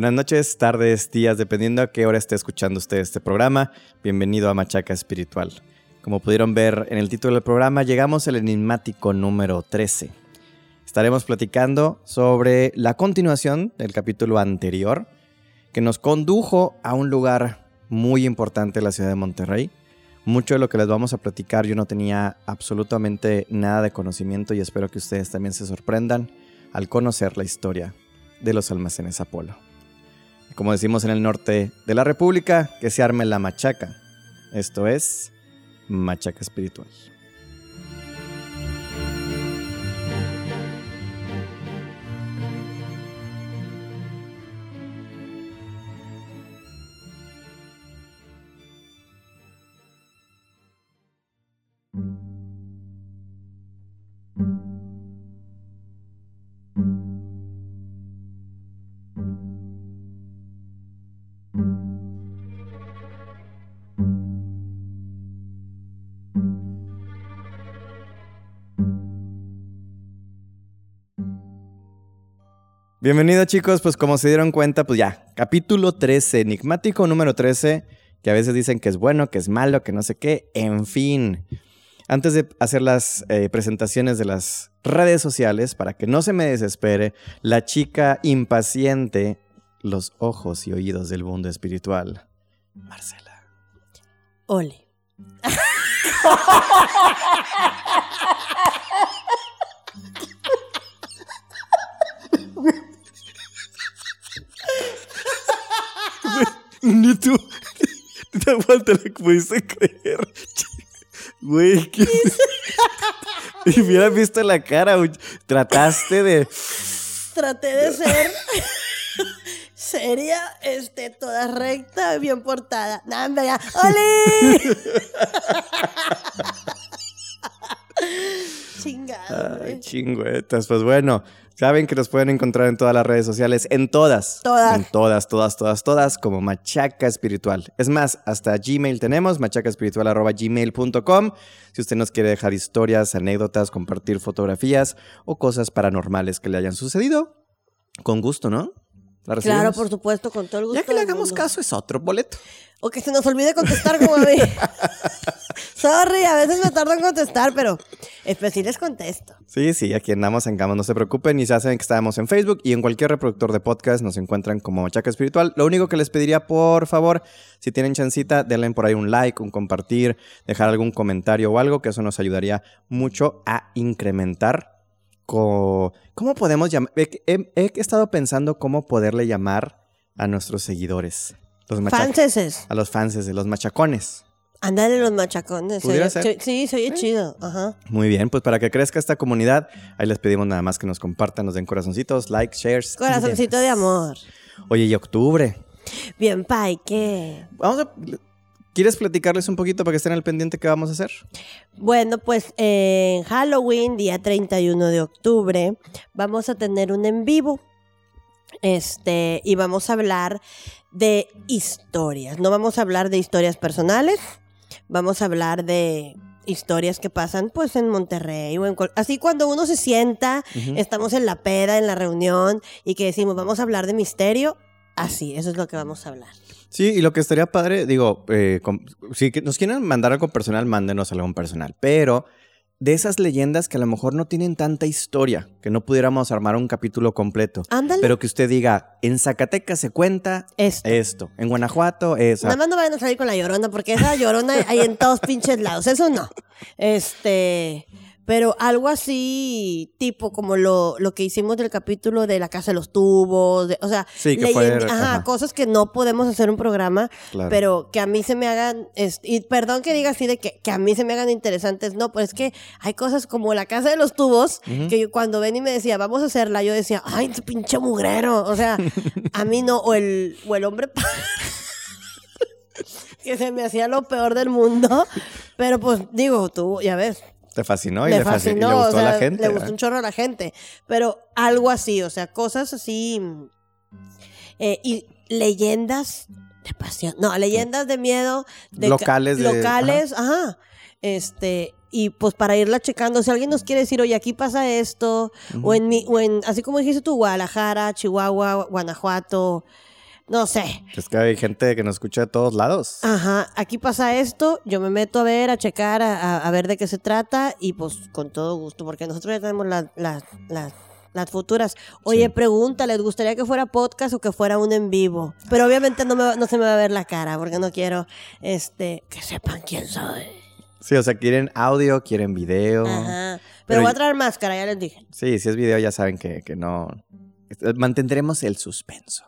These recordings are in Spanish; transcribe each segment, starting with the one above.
Buenas noches, tardes, días, dependiendo a qué hora esté escuchando usted este programa. Bienvenido a Machaca Espiritual. Como pudieron ver en el título del programa, llegamos al enigmático número 13. Estaremos platicando sobre la continuación del capítulo anterior, que nos condujo a un lugar muy importante en la ciudad de Monterrey. Mucho de lo que les vamos a platicar yo no tenía absolutamente nada de conocimiento y espero que ustedes también se sorprendan al conocer la historia de los almacenes Apolo. Como decimos en el norte de la República, que se arme la machaca. Esto es machaca espiritual. Bienvenidos chicos, pues como se dieron cuenta, pues ya, capítulo 13, enigmático número 13, que a veces dicen que es bueno, que es malo, que no sé qué, en fin. Antes de hacer las eh, presentaciones de las redes sociales, para que no se me desespere, la chica impaciente, los ojos y oídos del mundo espiritual, Marcela. Ole. Ni tú. Te falta la pudiste creer. Güey, ¿qué? Y hubiera visto la cara, güey. Trataste de. Traté de ser seria, este, toda recta, bien portada. No, hombre, ya. ¡Ole! Chingada. Ay, hombre. Chingüetas. Pues bueno, saben que nos pueden encontrar en todas las redes sociales, en todas. Todas. En todas, todas, todas, todas, como Machaca Espiritual. Es más, hasta Gmail tenemos, machacaespiritual.gmail.com. Si usted nos quiere dejar historias, anécdotas, compartir fotografías o cosas paranormales que le hayan sucedido, con gusto, ¿no? ¿La Claro, por supuesto, con todo el gusto. Ya que le hagamos mundo. caso, es otro boleto. O que se nos olvide contestar como a mí. Sorry, a veces me tardo en contestar, pero pues sí les contesto. Sí, sí, aquí andamos en Gama, no se preocupen, y ya saben que estamos en Facebook y en cualquier reproductor de podcast nos encuentran como Chaca Espiritual. Lo único que les pediría, por favor, si tienen chancita, denle por ahí un like, un compartir, dejar algún comentario o algo, que eso nos ayudaría mucho a incrementar. ¿Cómo podemos llamar? He, he- he estado pensando cómo poderle llamar a nuestros seguidores. Los Franceses. A los fans de los machacones. Ándale los machacones. Sí, se oye chido. Ajá. Muy bien, pues para que crezca esta comunidad, ahí les pedimos nada más que nos compartan, nos den corazoncitos, likes, shares. Corazoncito de amor. Oye, y octubre. Bien, Pai, ¿qué? Vamos a... ¿Quieres platicarles un poquito para que estén al pendiente qué vamos a hacer? Bueno, pues en Halloween, día 31 de octubre, vamos a tener un en vivo. Este, y vamos a hablar de historias. No vamos a hablar de historias personales, vamos a hablar de historias que pasan pues en Monterrey o en así cuando uno se sienta, estamos en la peda, en la reunión y que decimos, vamos a hablar de misterio, así, eso es lo que vamos a hablar. Sí, y lo que estaría padre, digo, eh, si nos quieren mandar algo personal, mándenos algo personal. Pero de esas leyendas que a lo mejor no tienen tanta historia, que no pudiéramos armar un capítulo completo. Ándale. Pero que usted diga, en Zacatecas se cuenta Esto. esto, en Guanajuato esa. Nada más no vayan a salir con la llorona, porque esa llorona hay en todos pinches lados. Eso no. Este. Pero algo así, tipo como lo, lo que hicimos del capítulo de la casa de los tubos, de- o sea, Sí, que fue- leyendi- ajá, ajá. cosas que no podemos hacer un programa, Claro. pero que a mí se me hagan, es- y perdón que diga así de que, que a mí se me hagan interesantes, no, pues es que hay cosas como la casa de los tubos, que yo cuando ven y me decía, vamos a hacerla, yo decía, ay, ese pinche mugrero, o sea, a mí no, o el, o el hombre que se me hacía lo peor del mundo. Pero pues digo, tú, ya ves. Te fascinó y le, fasc- y fascinó, le gustó o sea, a la gente. le ¿verdad? gustó un chorro a la gente. Pero algo así, o sea, cosas así. eh, y leyendas de pasión. No, leyendas de miedo. De Locales de- Locales, ajá. Este. y pues para irla checando, si alguien nos quiere decir, oye, aquí pasa esto, o en mi, o en, así como dijiste tú, Guadalajara, Chihuahua, Guanajuato, no sé. Es que hay gente que nos escucha de todos lados. Ajá, aquí pasa esto, yo me meto a ver, a checar, a, ver de qué se trata y pues con todo gusto, porque nosotros ya tenemos las, las, futuras. Oye, Sí. pregunta, ¿les gustaría que fuera podcast o que fuera un en vivo? Pero obviamente no, me, va- no se me va a ver la cara, porque no quiero este que sepan quién soy. Sí, o sea, quieren audio, quieren video. Ajá. Pero, Pero voy a traer máscara, ya les dije. Sí, si es video ya saben que, que no... Mantendremos el suspenso.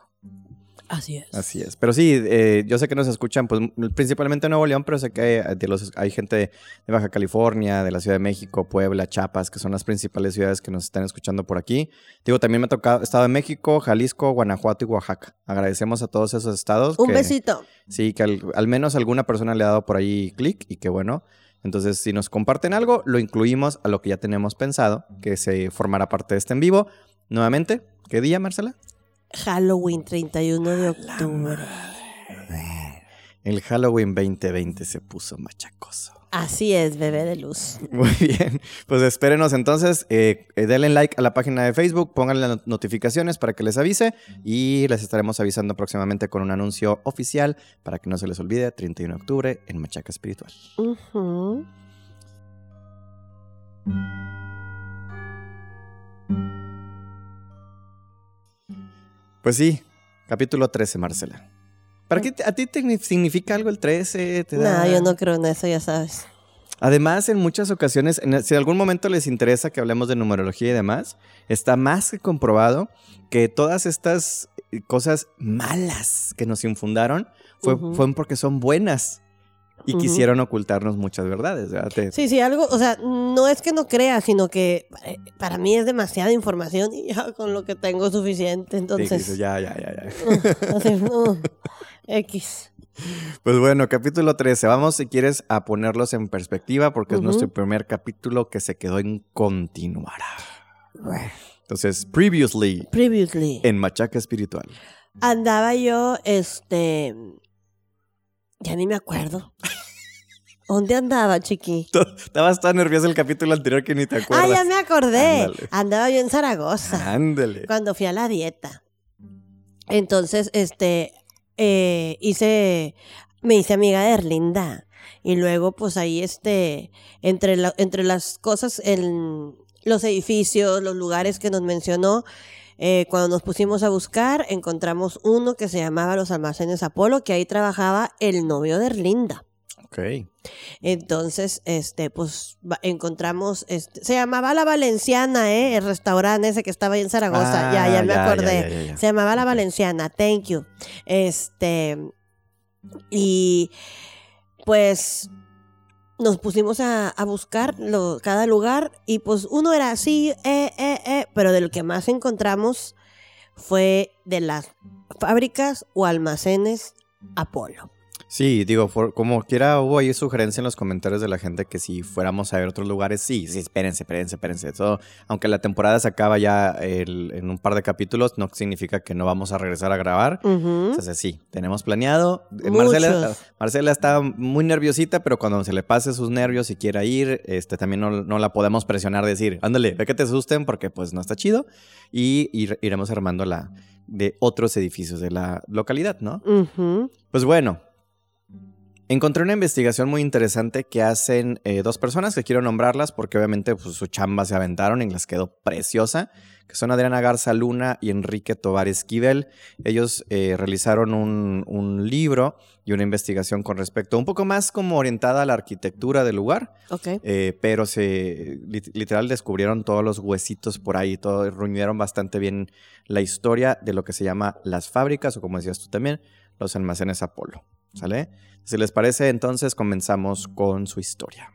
Así es. Así es. Pero sí, eh, yo sé que nos escuchan pues, principalmente en Nuevo León, pero sé que hay, de los, hay gente de Baja California, de la Ciudad de México, Puebla, Chiapas, que son las principales ciudades que nos están escuchando por aquí. Digo, también me ha tocado Estado de México, Jalisco, Guanajuato y Oaxaca. Agradecemos a todos esos estados. Un que- besito. Sí, que al, al menos alguna persona le ha dado por ahí clic y que bueno. Entonces, si nos comparten algo, lo incluimos a lo que ya tenemos pensado, que se formará parte de este en vivo. Nuevamente, ¿qué día, Marcela? Halloween 31 de octubre. El Halloween 2020 se puso machacoso. Así es, bebé de luz. Muy bien, pues espérenos entonces, eh, eh, denle like a la página de Facebook, pónganle las notificaciones para que les avise y les estaremos avisando próximamente con un anuncio oficial para que no se les olvide, 31 de octubre en Machaca Espiritual. Ujú. Pues sí, capítulo 13, Marcela. ¿Para qué te- a ti te significa algo el 13? ¿Te da- No, yo no creo en eso, ya sabes. Además, en muchas ocasiones, en- si en algún momento les interesa que hablemos de numerología y demás, está más que comprobado que todas estas eh, cosas malas que nos infundaron fue, fueron porque son buenas y quisieron ocultarnos muchas verdades. ¿verdad? Te- Sí, sí, algo, o sea, no es que no crea, sino que eh, para mí es demasiada información y ya con lo que tengo es suficiente. Entonces, ya, ya, ya, ya. así, uh, X. Pues bueno, capítulo 13. Vamos, si quieres, a ponerlos en perspectiva porque es nuestro primer capítulo que se quedó en continuar. Entonces, previously Previously. en Machaca Espiritual. Andaba yo, este. Ya ni me acuerdo. ¿Dónde andaba, chiqui? Estabas tan nervioso el capítulo anterior que ni te Ah, acuerdas. ya me acordé. Ándale. Andaba yo en Zaragoza. Ándale. cuando fui a la dieta. Entonces, este, eh, hice, me hice amiga de Erlinda. Y luego, pues ahí, este, entre, la- entre las cosas, en los edificios, los lugares que nos mencionó, eh, cuando nos pusimos a buscar, encontramos uno que se llamaba Los Almacenes Apolo, que ahí trabajaba el novio de Erlinda. Ok. Entonces, este, pues encontramos, este, se llamaba La Valenciana, ¿eh? El restaurante ese que estaba ahí en Zaragoza. ya, Ah, ya me ya, acordé. ya. Se llamaba La. Valenciana, thank you. Este, y pues nos pusimos a, a buscar lo- cada lugar y pues uno era así, eh, eh, eh, pero de lo que más encontramos fue de las fábricas o almacenes Apolo. Sí, digo, for- como quiera, hubo ahí sugerencia en los comentarios de la gente que si fuéramos a ver otros lugares, sí, sí, espérense, espérense, espérense. Eso, aunque la temporada se acaba ya el- en un par de capítulos, no significa que no vamos a regresar a grabar. Entonces, sí, tenemos planeado. Eh, Marcela. Marcela está muy nerviosita, pero cuando se le pase sus nervios y quiera ir, este, también no, no la podemos presionar, decir, ándale, ve que te asusten porque pues no está chido. Y ir- iremos armando la de otros edificios de la localidad, ¿no? Pues bueno, encontré una investigación muy interesante que hacen eh, dos personas que quiero nombrarlas porque obviamente pues, su chamba se aventaron y les quedó preciosa, que son Adriana Garza Luna y Enrique Tovar Esquivel. Ellos eh, realizaron un, un libro y una investigación con respecto, un poco más como orientada a la arquitectura del lugar, Ok. eh, pero se lit- literal descubrieron todos los huesitos por ahí, todo, reunieron bastante bien la historia de lo que se llama las fábricas o como decías tú también, los almacenes Apolo. ¿Sale? Si les parece, entonces comenzamos con su historia.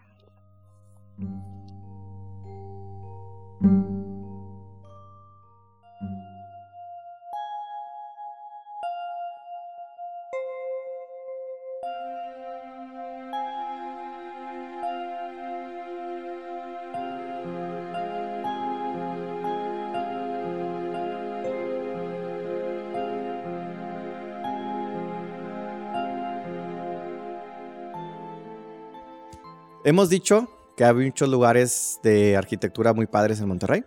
Hemos dicho que hay muchos lugares de arquitectura muy padres en Monterrey,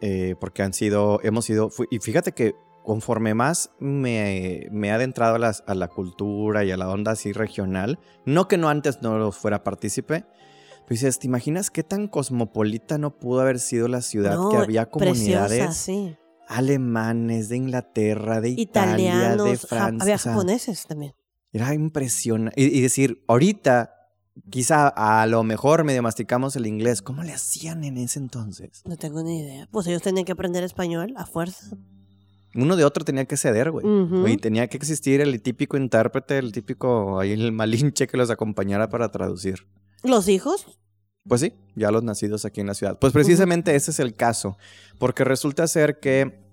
eh, porque han sido, hemos sido, fu- y fíjate que conforme más me, me he adentrado a, las- a la cultura y a la onda así regional, no que no antes no lo fuera partícipe, pues dices, ¿te imaginas qué tan cosmopolita no pudo haber sido la ciudad? No, que había comunidades Preciosa, sí. alemanes, de Inglaterra, de Italia, de Italianos, Francia. había japoneses también. era impresionante. Y, y decir, ahorita, quizá a lo mejor medio masticamos el inglés. ¿Cómo le hacían en ese entonces? No tengo ni idea. Pues ellos tenían que aprender español a fuerza. Uno de otro tenía que ceder, güey. Y tenía que existir el típico intérprete, el típico, ahí el malinche que los acompañara para traducir. Los hijos, Pues sí, ya los nacidos aquí en la ciudad. Pues precisamente ese es el caso, porque resulta ser que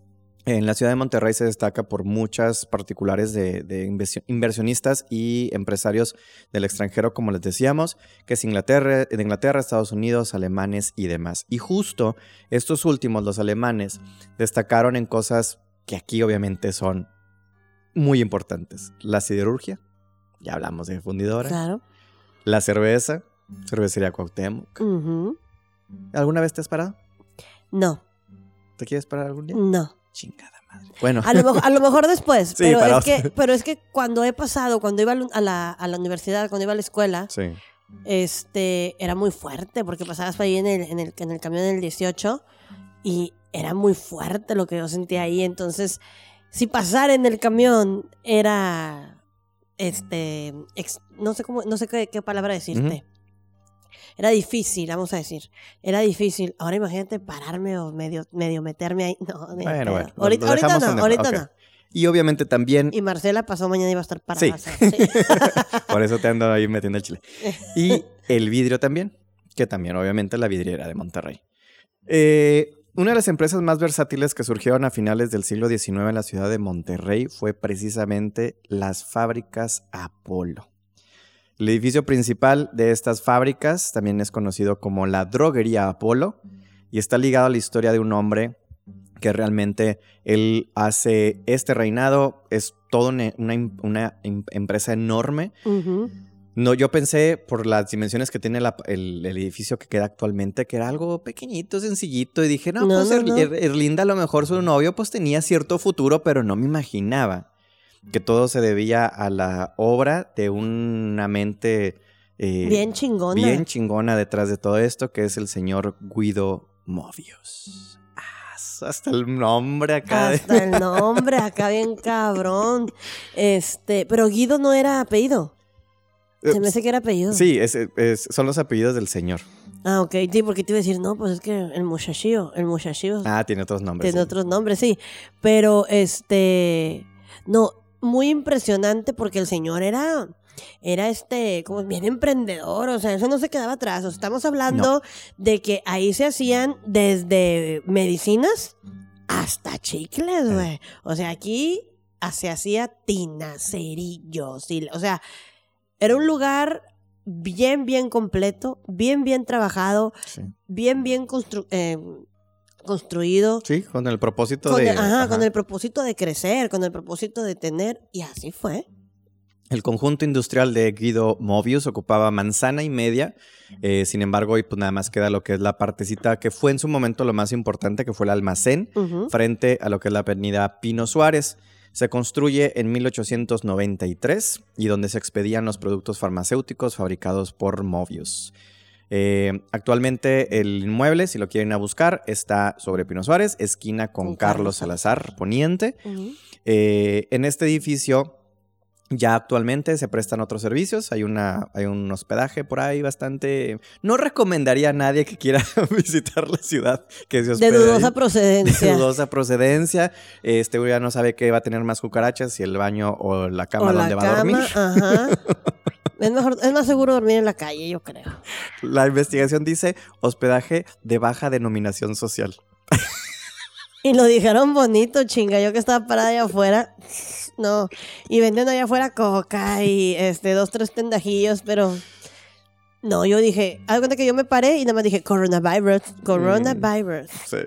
en la ciudad de Monterrey se destaca por muchas particulares de, de inversio- inversionistas y empresarios del extranjero, como les decíamos, que es Inglaterra, Inglaterra, Estados Unidos, alemanes y demás. Y justo estos últimos, los alemanes, destacaron en cosas que aquí obviamente son muy importantes. La siderurgia, ya hablamos de fundidora, claro. la cerveza, cervecería Cuauhtémoc. Ujú. ¿Alguna vez te has parado? No, ¿Te quieres parar algún día? no. Chingada madre. Bueno, A lo, mejor, a lo mejor después, Sí, pero, para es que, pero es que cuando he pasado, cuando iba a la- a la, universidad, cuando iba a la escuela, sí. este, era muy fuerte porque pasabas por ahí en el, en el, en el camión del 18 y era muy fuerte lo que yo sentía ahí. Entonces, si pasar en el camión era, este, ex- no sé cómo, no sé qué, qué palabra decirte. Era difícil, vamos a decir. Era difícil. Ahora imagínate pararme o medio, medio meterme ahí. No, Bueno, bueno, ahorita, no, el- ahorita no. Y obviamente también, Y Marcela pasó mañana iba a estar parada. Sí. por eso te ando ahí metiendo el chile. Y el vidrio también, que también obviamente la vidriera de Monterrey. Eh, una de las empresas más versátiles que surgieron a finales del siglo XIX en la ciudad de Monterrey fue precisamente las fábricas Apolo. El edificio principal de estas fábricas también es conocido como la droguería Apolo y está ligado a la historia de un hombre que realmente él hace este reinado, es toda una, una em- em- empresa enorme. No, yo pensé por las dimensiones que tiene la- el, el edificio que queda actualmente que era algo pequeñito, sencillito y dije, no, No, pues no, no. Er- Erlinda a lo mejor su novio pues tenía cierto futuro, pero no me imaginaba que todo se debía a la obra de una mente eh, Bien chingona. bien chingona detrás de todo esto, que es el señor Guido Movius. Ah, hasta el nombre acá. de- Hasta el nombre, acá bien cabrón. Este, pero Guido no era apellido. Se me hace que era apellido. Sí, es- es- son los apellidos del señor. Ah, ok. Sí, porque te iba a decir, no, pues es que el muchachillo, el muchachillo Ah, tiene otros nombres. tiene sí. otros nombres, sí. Pero, este, no, muy impresionante porque el señor era, era este, como bien emprendedor, o sea, eso no se quedaba atrás. O sea, estamos hablando de que ahí se hacían desde medicinas hasta chicles, güey. O sea, aquí se hacía tinas, cerillos, y, o sea, era un lugar bien, bien completo, bien, bien trabajado, Sí. bien, bien constru- eh, construido. Sí, con el propósito Con de. el, ajá, ajá. con el propósito de crecer, con el propósito de tener, y así fue. El conjunto industrial de Guido Movius ocupaba manzana y media. eh, sin embargo, hoy pues nada más queda lo que es la partecita que fue en su momento lo más importante, que fue el almacén, frente a lo que es la avenida Pino Suárez. Se construye en 1893 y donde se expedían los productos farmacéuticos fabricados por Movius. Eh, actualmente el inmueble, si lo quieren a buscar, está sobre Pino Suárez, esquina con, Con Carlos Salazar, poniente. Eh, en este edificio ya actualmente se prestan otros servicios. Hay, una, hay un hospedaje por ahí bastante... No recomendaría a nadie que quiera visitar la ciudad que se De hospede dudosa ahí. procedencia. De dudosa procedencia. Este ya no sabe qué va a tener más cucarachas, si el baño o la cama o la donde va a dormir. Ajá. Es, mejor, es más seguro dormir en la calle, yo creo. La investigación dice hospedaje de baja denominación social. Y lo dijeron bonito, chinga. Yo que estaba parada allá afuera. No. Y vendiendo allá afuera coca y este, dos, tres tendajillos, pero. No, yo dije, de cuenta que yo me paré y nada más dije, coronavirus, coronavirus. Sí.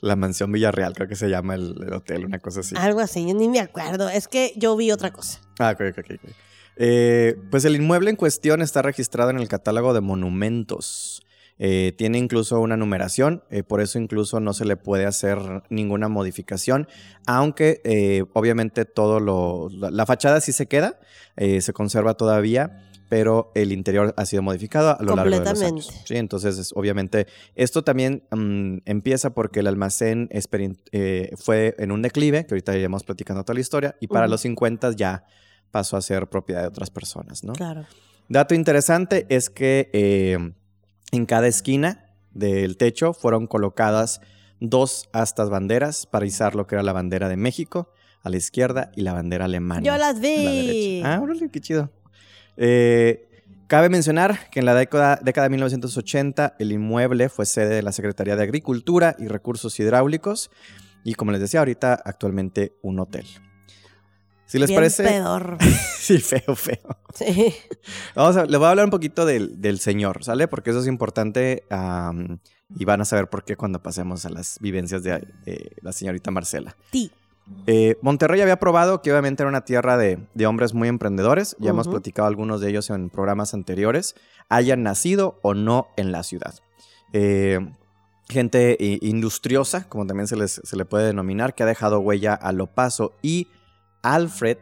La mansión Villarreal, creo que se llama el, el hotel, una cosa así. Algo así, yo ni me acuerdo. Es que yo vi otra cosa. Ah, ok, ok, ok. Eh, pues el inmueble en cuestión está registrado en el catálogo de monumentos Eh, tiene incluso una numeración, eh, por eso incluso no se le puede hacer ninguna modificación, aunque eh, obviamente todo lo, la, la fachada sí se queda, se conserva todavía, pero el interior ha sido modificado a lo largo de los años. Completamente. Sí, entonces es- obviamente esto también mm, empieza porque el almacén fue en un declive, que ahorita iremos platicando toda la historia, y para los 50 ya pasó a ser propiedad de otras personas, ¿no? Claro. Dato interesante es que eh, en cada esquina del techo fueron colocadas dos astas banderas para izar lo que era la bandera de México a la izquierda y la bandera alemana. Yo las la vi. derecha. Ah, órale, qué chido. Eh, cabe mencionar que en la década, década de 1980 el inmueble fue sede de la Secretaría de Agricultura y Recursos Hidráulicos y como les decía ahorita actualmente un hotel. Si les Bien parece... pedorro. Sí, feo, feo. Sí. Vamos a, les voy a hablar un poquito del, del señor, ¿sale? Porque eso es importante y van a saber por qué cuando pasemos a las vivencias de, de la señorita Marcela. Ti. Eh, Monterrey había probado que obviamente era una tierra de, de hombres muy emprendedores, ya hemos platicado algunos de ellos en programas anteriores, hayan nacido o no en la ciudad. Eh, gente eh, industriosa, como también se, les, se le puede denominar, que ha dejado huella a lo paso y Alfred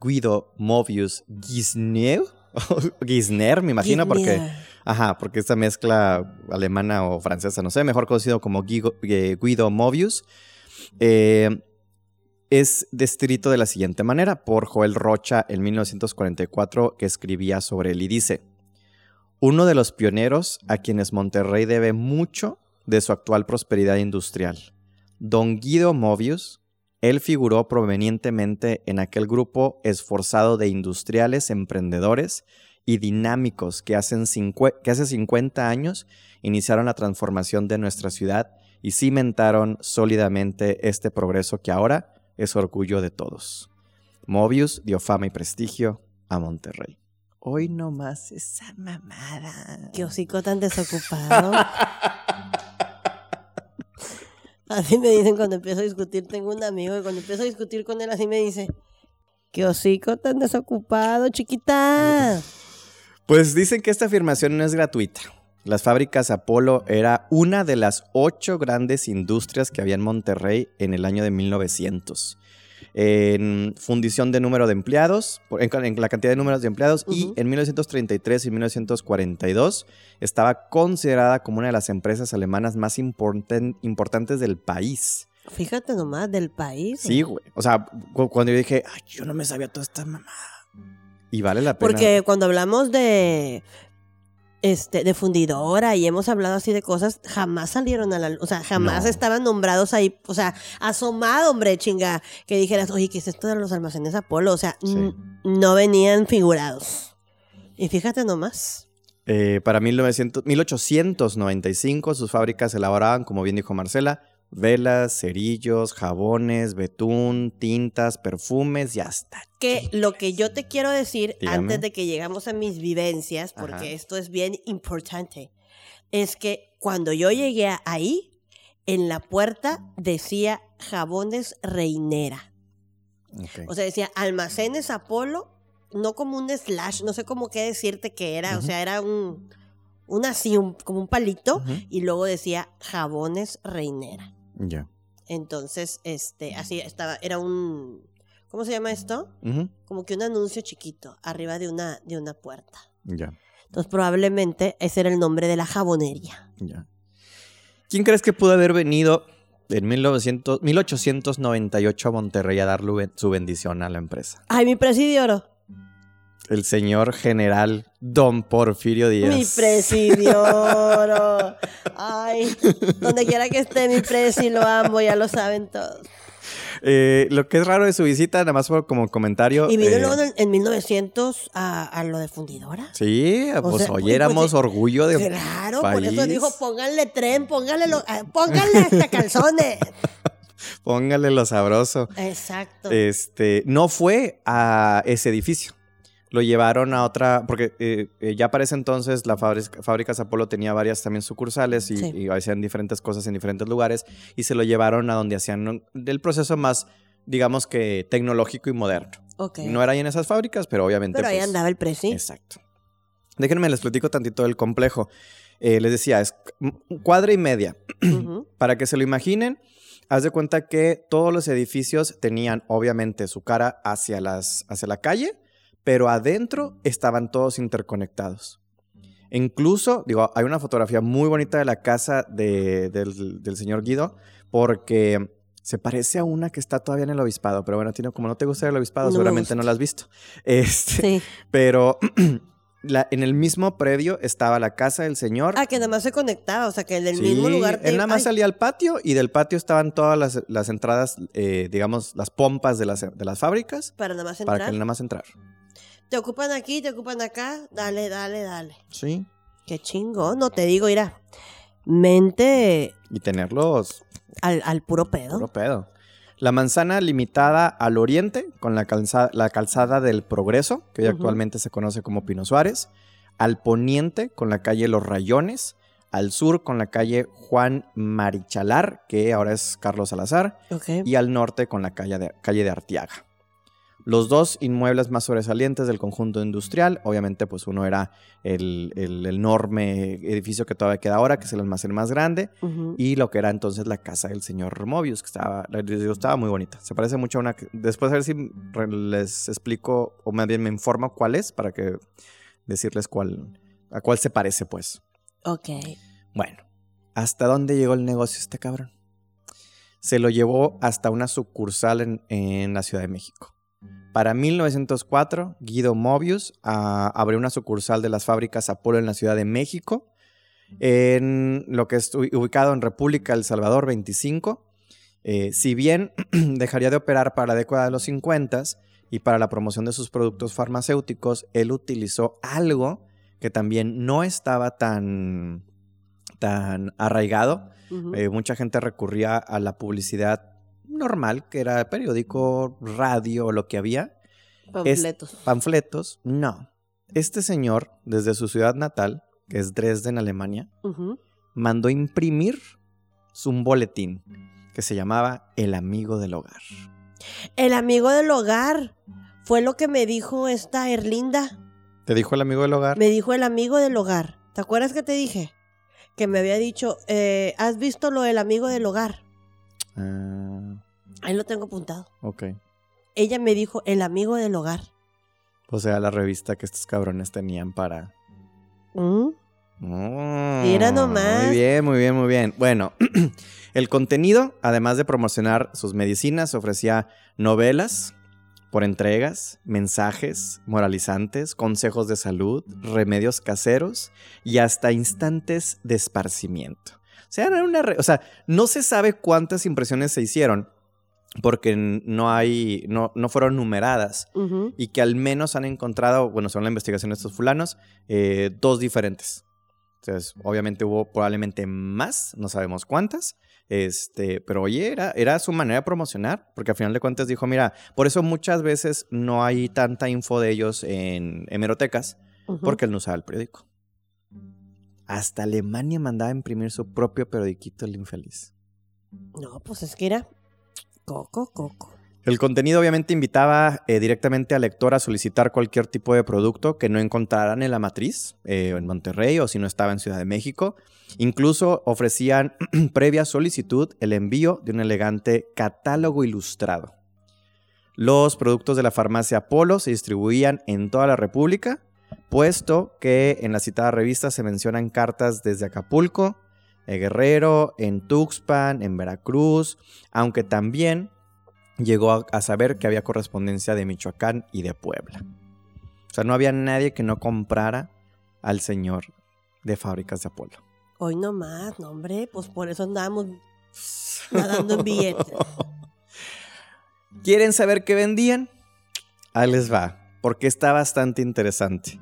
Guido Mobius Gisner, Gisner, me imagino, porque, ajá, porque esta mezcla alemana o francesa, no sé, mejor conocido como eh, Guido Mobius, eh, es descrito de la siguiente manera por Joel Rocha en 1944 que escribía sobre él y dice, uno de los pioneros a quienes Monterrey debe mucho de su actual prosperidad industrial. Don Guido Mobius, él figuró provenientemente en aquel grupo esforzado de industriales, emprendedores y dinámicos que, hacen cincue- que hace 50 años iniciaron la transformación de nuestra ciudad y cimentaron sólidamente este progreso que ahora es orgullo de todos. Mobius dio fama y prestigio a Monterrey. Hoy no más esa mamada. Qué hocico tan desocupado. Así me dicen cuando empiezo a discutir. Tengo un amigo y cuando empiezo a discutir con él así me dice, qué hocico tan desocupado, chiquita. Pues dicen que esta afirmación no es gratuita. Las fábricas Apolo era una de las ocho grandes industrias que había en Monterrey en el año de 1900. En fundición de número de empleados, en, la cantidad de números de empleados, y en 1933 y 1942 estaba considerada como una de las empresas alemanas más importen- importantes del país. Fíjate nomás del país. Sí, güey. O sea, cu- cuando yo dije, Ay, yo no me sabía toda esta mamada. Y vale la pena. Porque cuando hablamos de este de fundidora y hemos hablado así de cosas, jamás salieron a la luz, o sea, jamás No. estaban nombrados ahí, o sea, asomado, hombre, chinga, que dijeras, oye, ¿qué es esto de los almacenes Apolo? O sea, Sí. no venían figurados. Y fíjate nomás. Eh, para 1900 1895 sus fábricas elaboraban, como bien dijo Marcela, velas, cerillos, jabones, betún, tintas, perfumes y hasta... Que lo que yo te quiero decir Dígame. antes de que llegamos a mis vivencias, porque Ajá. esto es bien importante, es que cuando yo llegué ahí, en la puerta decía jabones reinera. O sea, decía almacenes Apolo, no como un slash, no sé cómo qué decirte que era, o sea, era un, un así, un- como un palito, y luego decía jabones reinera. Ya. Entonces, este, así estaba, era un, ¿cómo se llama esto? Como que un anuncio chiquito arriba de una, de una puerta. Ya. Entonces, probablemente ese era el nombre de la jabonería. Ya. ¿Quién crees que pudo haber venido en 1900, 1898 a Monterrey a dar lu- su bendición a la empresa? Ay, mi presidio oro. El señor general Don Porfirio Díaz. Mi presidio oro. Ay, donde quiera que esté mi presi, lo amo, ya lo saben todos. Eh, lo que es raro de su visita, nada más como comentario. Y vino eh, luego en, en 1900 a, a lo de fundidora. Sí, pues sea, hoy pues, éramos sí. orgullo de Claro, por eso país. dijo, pónganle tren, pónganle, lo- ah, pónganle hasta calzones. Póngale lo sabroso. Exacto. Este, no fue a ese edificio. Lo llevaron a otra, porque eh, eh, ya para ese entonces la fábrica, Fábricas Apolo tenía varias también sucursales y, Sí. y hacían diferentes cosas en diferentes lugares y se lo llevaron a donde hacían el proceso más, digamos que tecnológico y moderno. ok. No era ahí en esas fábricas, pero obviamente. Pero ahí pues, andaba el presi. Exacto. Déjenme les platico tantito del complejo. Eh, les decía, es cuadra y media. Para que se lo imaginen, haz de cuenta que todos los edificios tenían obviamente su cara hacia, las, hacia la calle, pero adentro estaban todos interconectados. Incluso, digo, hay una fotografía muy bonita de la casa de- del, del señor Guido, porque se parece a una que está todavía en el obispado, pero bueno, Tino, como no te gusta el obispado, No me seguramente no la has visto. Este, Sí. Pero la- en el mismo predio estaba la casa del señor. Ah, que nada más se conectaba, o sea, que en el Sí, mismo lugar. te- Él nada más Ay, salía al patio y del patio estaban todas las, las entradas, eh, digamos, las pompas de las, de las fábricas para nada más para entrar. que él nada más entrar. Te ocupan aquí, te ocupan acá. Dale, dale, dale. Sí. Qué chingón, no te digo, mira. Mente Y tenerlos al, al puro pedo. puro pedo. La manzana limitada al oriente con la calzada, la calzada del Progreso, que hoy actualmente se conoce como Pino Suárez. Al poniente con la calle Los Rayones. Al sur con la calle Juan Marichalar, que ahora es Carlos Salazar. Y al norte con la calle de, calle de Artiaga. Los dos inmuebles más sobresalientes del conjunto industrial, obviamente pues uno era el, el enorme edificio que todavía queda ahora, que es el almacén más grande, y lo que era entonces la casa del señor Mobius, que estaba, digo, estaba muy bonita. Se parece mucho a una... Después a ver si les explico, o más bien me informo cuál es, para que decirles cuál, a cuál se parece pues. Ok. Bueno, ¿hasta dónde llegó el negocio este cabrón? Se lo llevó hasta una sucursal en, en la Ciudad de México. Para 1904, Guido Mobius ah, abrió una sucursal de las fábricas Apolo en la Ciudad de México, en lo que es ubi- ubicado en República El Salvador 25. Eh, si bien dejaría de operar para la década de los 50 y para la promoción de sus productos farmacéuticos, él utilizó algo que también no estaba tan, tan arraigado. Eh, mucha gente recurría a la publicidad normal, que era periódico, radio, lo que había, Panfletos. panfletos. No. Este señor, desde su ciudad natal, que es Dresden, Alemania, mandó imprimir su- un boletín que se llamaba El Amigo del Hogar. El amigo del hogar. Fue lo que me dijo esta Erlinda. ¿Te dijo el amigo del hogar? Me dijo el amigo del hogar. ¿Te acuerdas que te dije? Que me había dicho, eh, ¿has visto lo del amigo del hogar? Ah, Ahí lo tengo apuntado. ok. Ella me dijo, el amigo del hogar. O sea, la revista que estos cabrones tenían para ¿Mm? Mm, Mira nomás. Muy bien, muy bien, muy bien. Bueno, el contenido, además de promocionar sus medicinas, ofrecía novelas por entregas, mensajes moralizantes, consejos de salud, remedios caseros y hasta instantes de esparcimiento. O sea, era una re- o sea, no se sabe cuántas impresiones se hicieron porque no hay, no, no fueron numeradas y que al menos han encontrado, bueno, según la investigación de estos fulanos, eh, dos diferentes. Entonces, obviamente hubo probablemente más, no sabemos cuántas, este, pero oye, era, era su manera de promocionar, porque al final de cuentas dijo, mira, por eso muchas veces no hay tanta info de ellos en hemerotecas, porque él no usaba el periódico. Hasta Alemania mandaba imprimir su propio periodiquito, el infeliz. No, pues es que era El contenido obviamente invitaba eh, directamente al lector a solicitar cualquier tipo de producto que no encontraran en la matriz, eh, en Monterrey o si no estaba en Ciudad de México. Incluso ofrecían previa solicitud el envío de un elegante catálogo ilustrado. Los productos de la farmacia Apolo se distribuían en toda la República, puesto que en la citada revista se mencionan cartas desde Acapulco, Guerrero, en Tuxpan, en Veracruz, aunque también llegó a, a saber que había correspondencia de Michoacán y de Puebla. O sea, no había nadie que no comprara al señor de fábricas de Apolo. Hoy no más, no hombre, pues por eso andábamos nadando en billetes. ¿Quieren saber qué vendían? Ahí les va, porque está bastante interesante.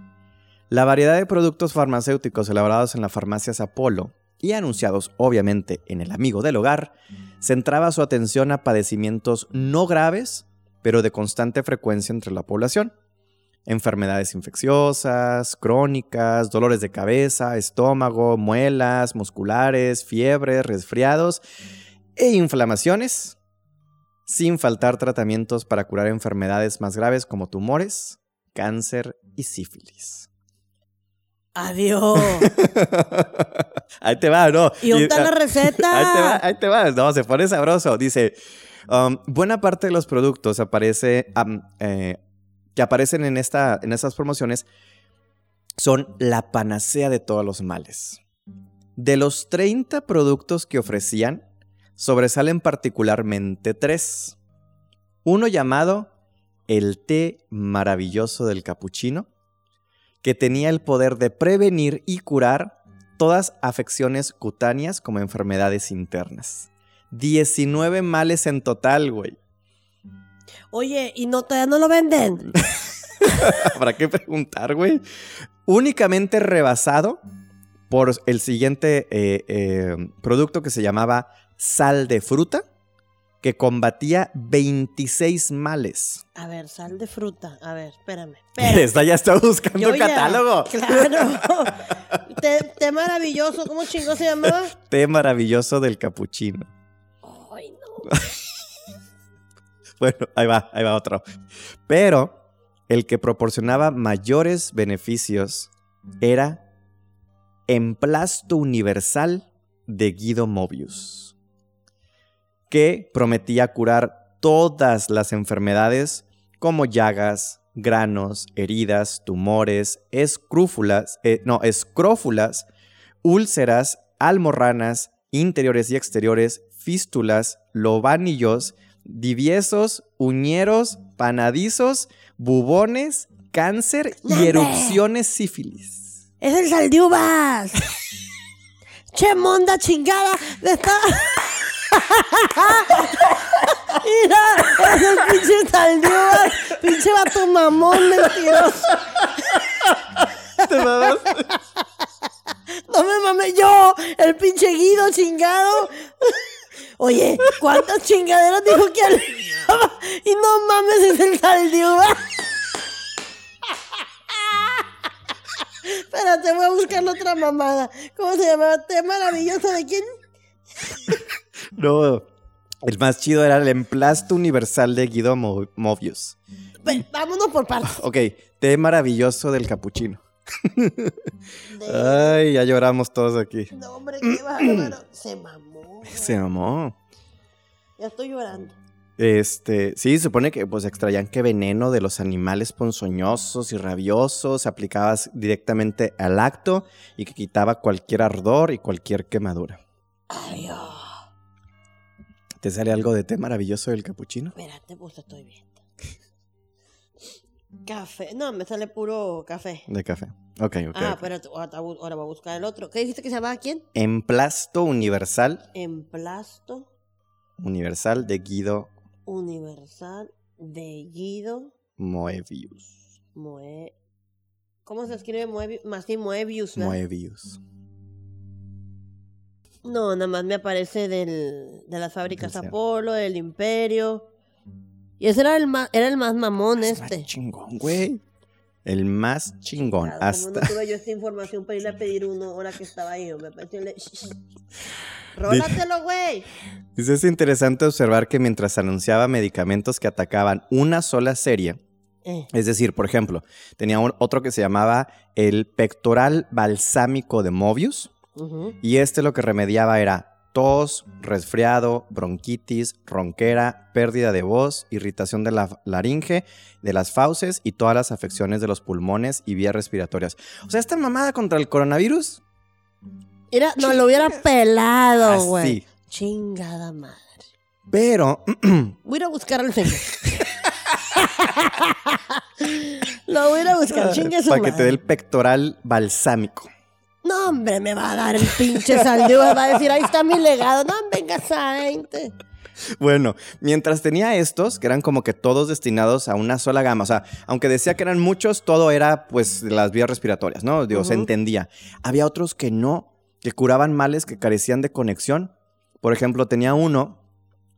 La variedad de productos farmacéuticos elaborados en las farmacias Apolo y anunciados obviamente en el amigo del hogar, centraba su atención a padecimientos no graves, pero de constante frecuencia entre la población. Enfermedades infecciosas, crónicas, dolores de cabeza, estómago, muelas, musculares, fiebres, resfriados e inflamaciones, sin faltar tratamientos para curar enfermedades más graves como tumores, cáncer y sífilis. Adiós. ahí te va, ¿no? ¿Y dónde está la receta? Ahí te va, ahí te va. No, se pone sabroso. Dice, um, buena parte de los productos aparece, eh, que aparecen en, esta, en estas promociones son la panacea de todos los males. De los 30 productos que ofrecían, sobresalen particularmente tres. Uno llamado el té maravilloso del capuchino, que tenía el poder de prevenir y curar todas afecciones cutáneas como enfermedades internas. 19 males en total, güey. Oye, ¿y no todavía no lo venden? ¿Para qué preguntar, güey? Únicamente rebasado por el siguiente eh, eh, producto que se llamaba sal de fruta, que combatía 26 males. A ver, sal de fruta. A ver, espérame. espérame. Esta ya está buscando Yo ya- catálogo. Claro. té, té maravilloso. ¿Cómo chingo se llamaba? Té maravilloso del capuchino. Ay, no. Bueno, ahí va, ahí va otro. Pero el que proporcionaba mayores beneficios era Emplasto Universal de Guido Mobius, que prometía curar todas las enfermedades como llagas, granos, heridas, tumores, escrúfulas, eh, no, escrófulas, úlceras, almorranas, interiores y exteriores, fístulas, lobanillos, diviesos, uñeros, panadizos, bubones, cáncer y erupciones sífilis. Es el sal de uvas. che, monda chingada. De esta... Mira, es el pinche sal de uvas. Pinche vato mamón mentiroso. ¿Te mamas? No me mames yo, el pinche Guido chingado. Oye, ¿cuántas chingaderas dijo que aliviaba? Y no mames, es el uva. Espérate, voy a buscar la otra mamada. ¿Cómo se llamaba? ¿Té maravilloso de quién? No, el más chido era el emplasto universal de Guido Mo- Mobius. Vámonos por partes. Ok, té maravilloso del capuchino. De- Ay, ya lloramos todos aquí. No, hombre, qué bárbaro. Se mamó. Se amó. Ya estoy llorando. Este, sí, se supone que pues extraían que veneno de los animales ponzoñosos y rabiosos se aplicaba directamente al acto y que quitaba cualquier ardor y cualquier quemadura. Adiós. ¿Te sale algo de té maravilloso del capuchino? Espérate, pues te estoy viendo. Café. No, me sale puro café. De café. Ok, ok. ah, ok. ahora ahora voy a buscar el otro. ¿Qué dijiste que se llamaba quién? Emplasto universal, Emplasto universal de Guido Universal de Guido Moebius. Moe... ¿Cómo se escribe Moebius? Más sí, Moebius, ¿verdad? Moebius. No, nada más me aparece del, de las fábricas Apolo, del Imperio. Y ese era el más, era el más mamón Es este. más chingón, güey. El más chingón. Claro, Hasta. no tuve yo esta información para irle a pedir uno ahora que estaba ahí. Me pareció le... Rólatelo, güey. Dice, Es interesante observar que mientras anunciaba medicamentos que atacaban una sola serie, Eh, es decir, por ejemplo, tenía un- otro que se llamaba el pectoral balsámico de Mobius, y este lo que remediaba era tos, resfriado, bronquitis, ronquera, pérdida de voz, irritación de la laringe, de las fauces y todas las afecciones de los pulmones y vías respiratorias. O sea, esta mamada contra el coronavirus, Mira, no lo hubiera pelado, güey. así. Chingada madre. Pero Voy a ir a buscar al señor. lo voy a ir a buscar, chingue su para que te dé el pectoral balsámico. No, hombre, me va a dar el pinche saldío. Va a decir, ahí está mi legado. No, venga, sainte. Bueno, mientras tenía estos, que eran como que todos destinados a una sola gama, o sea, aunque decía que eran muchos, todo era pues las vías respiratorias, ¿no? Digo, se entendía. Había otros que no, que curaban males que carecían de conexión. Por ejemplo, tenía uno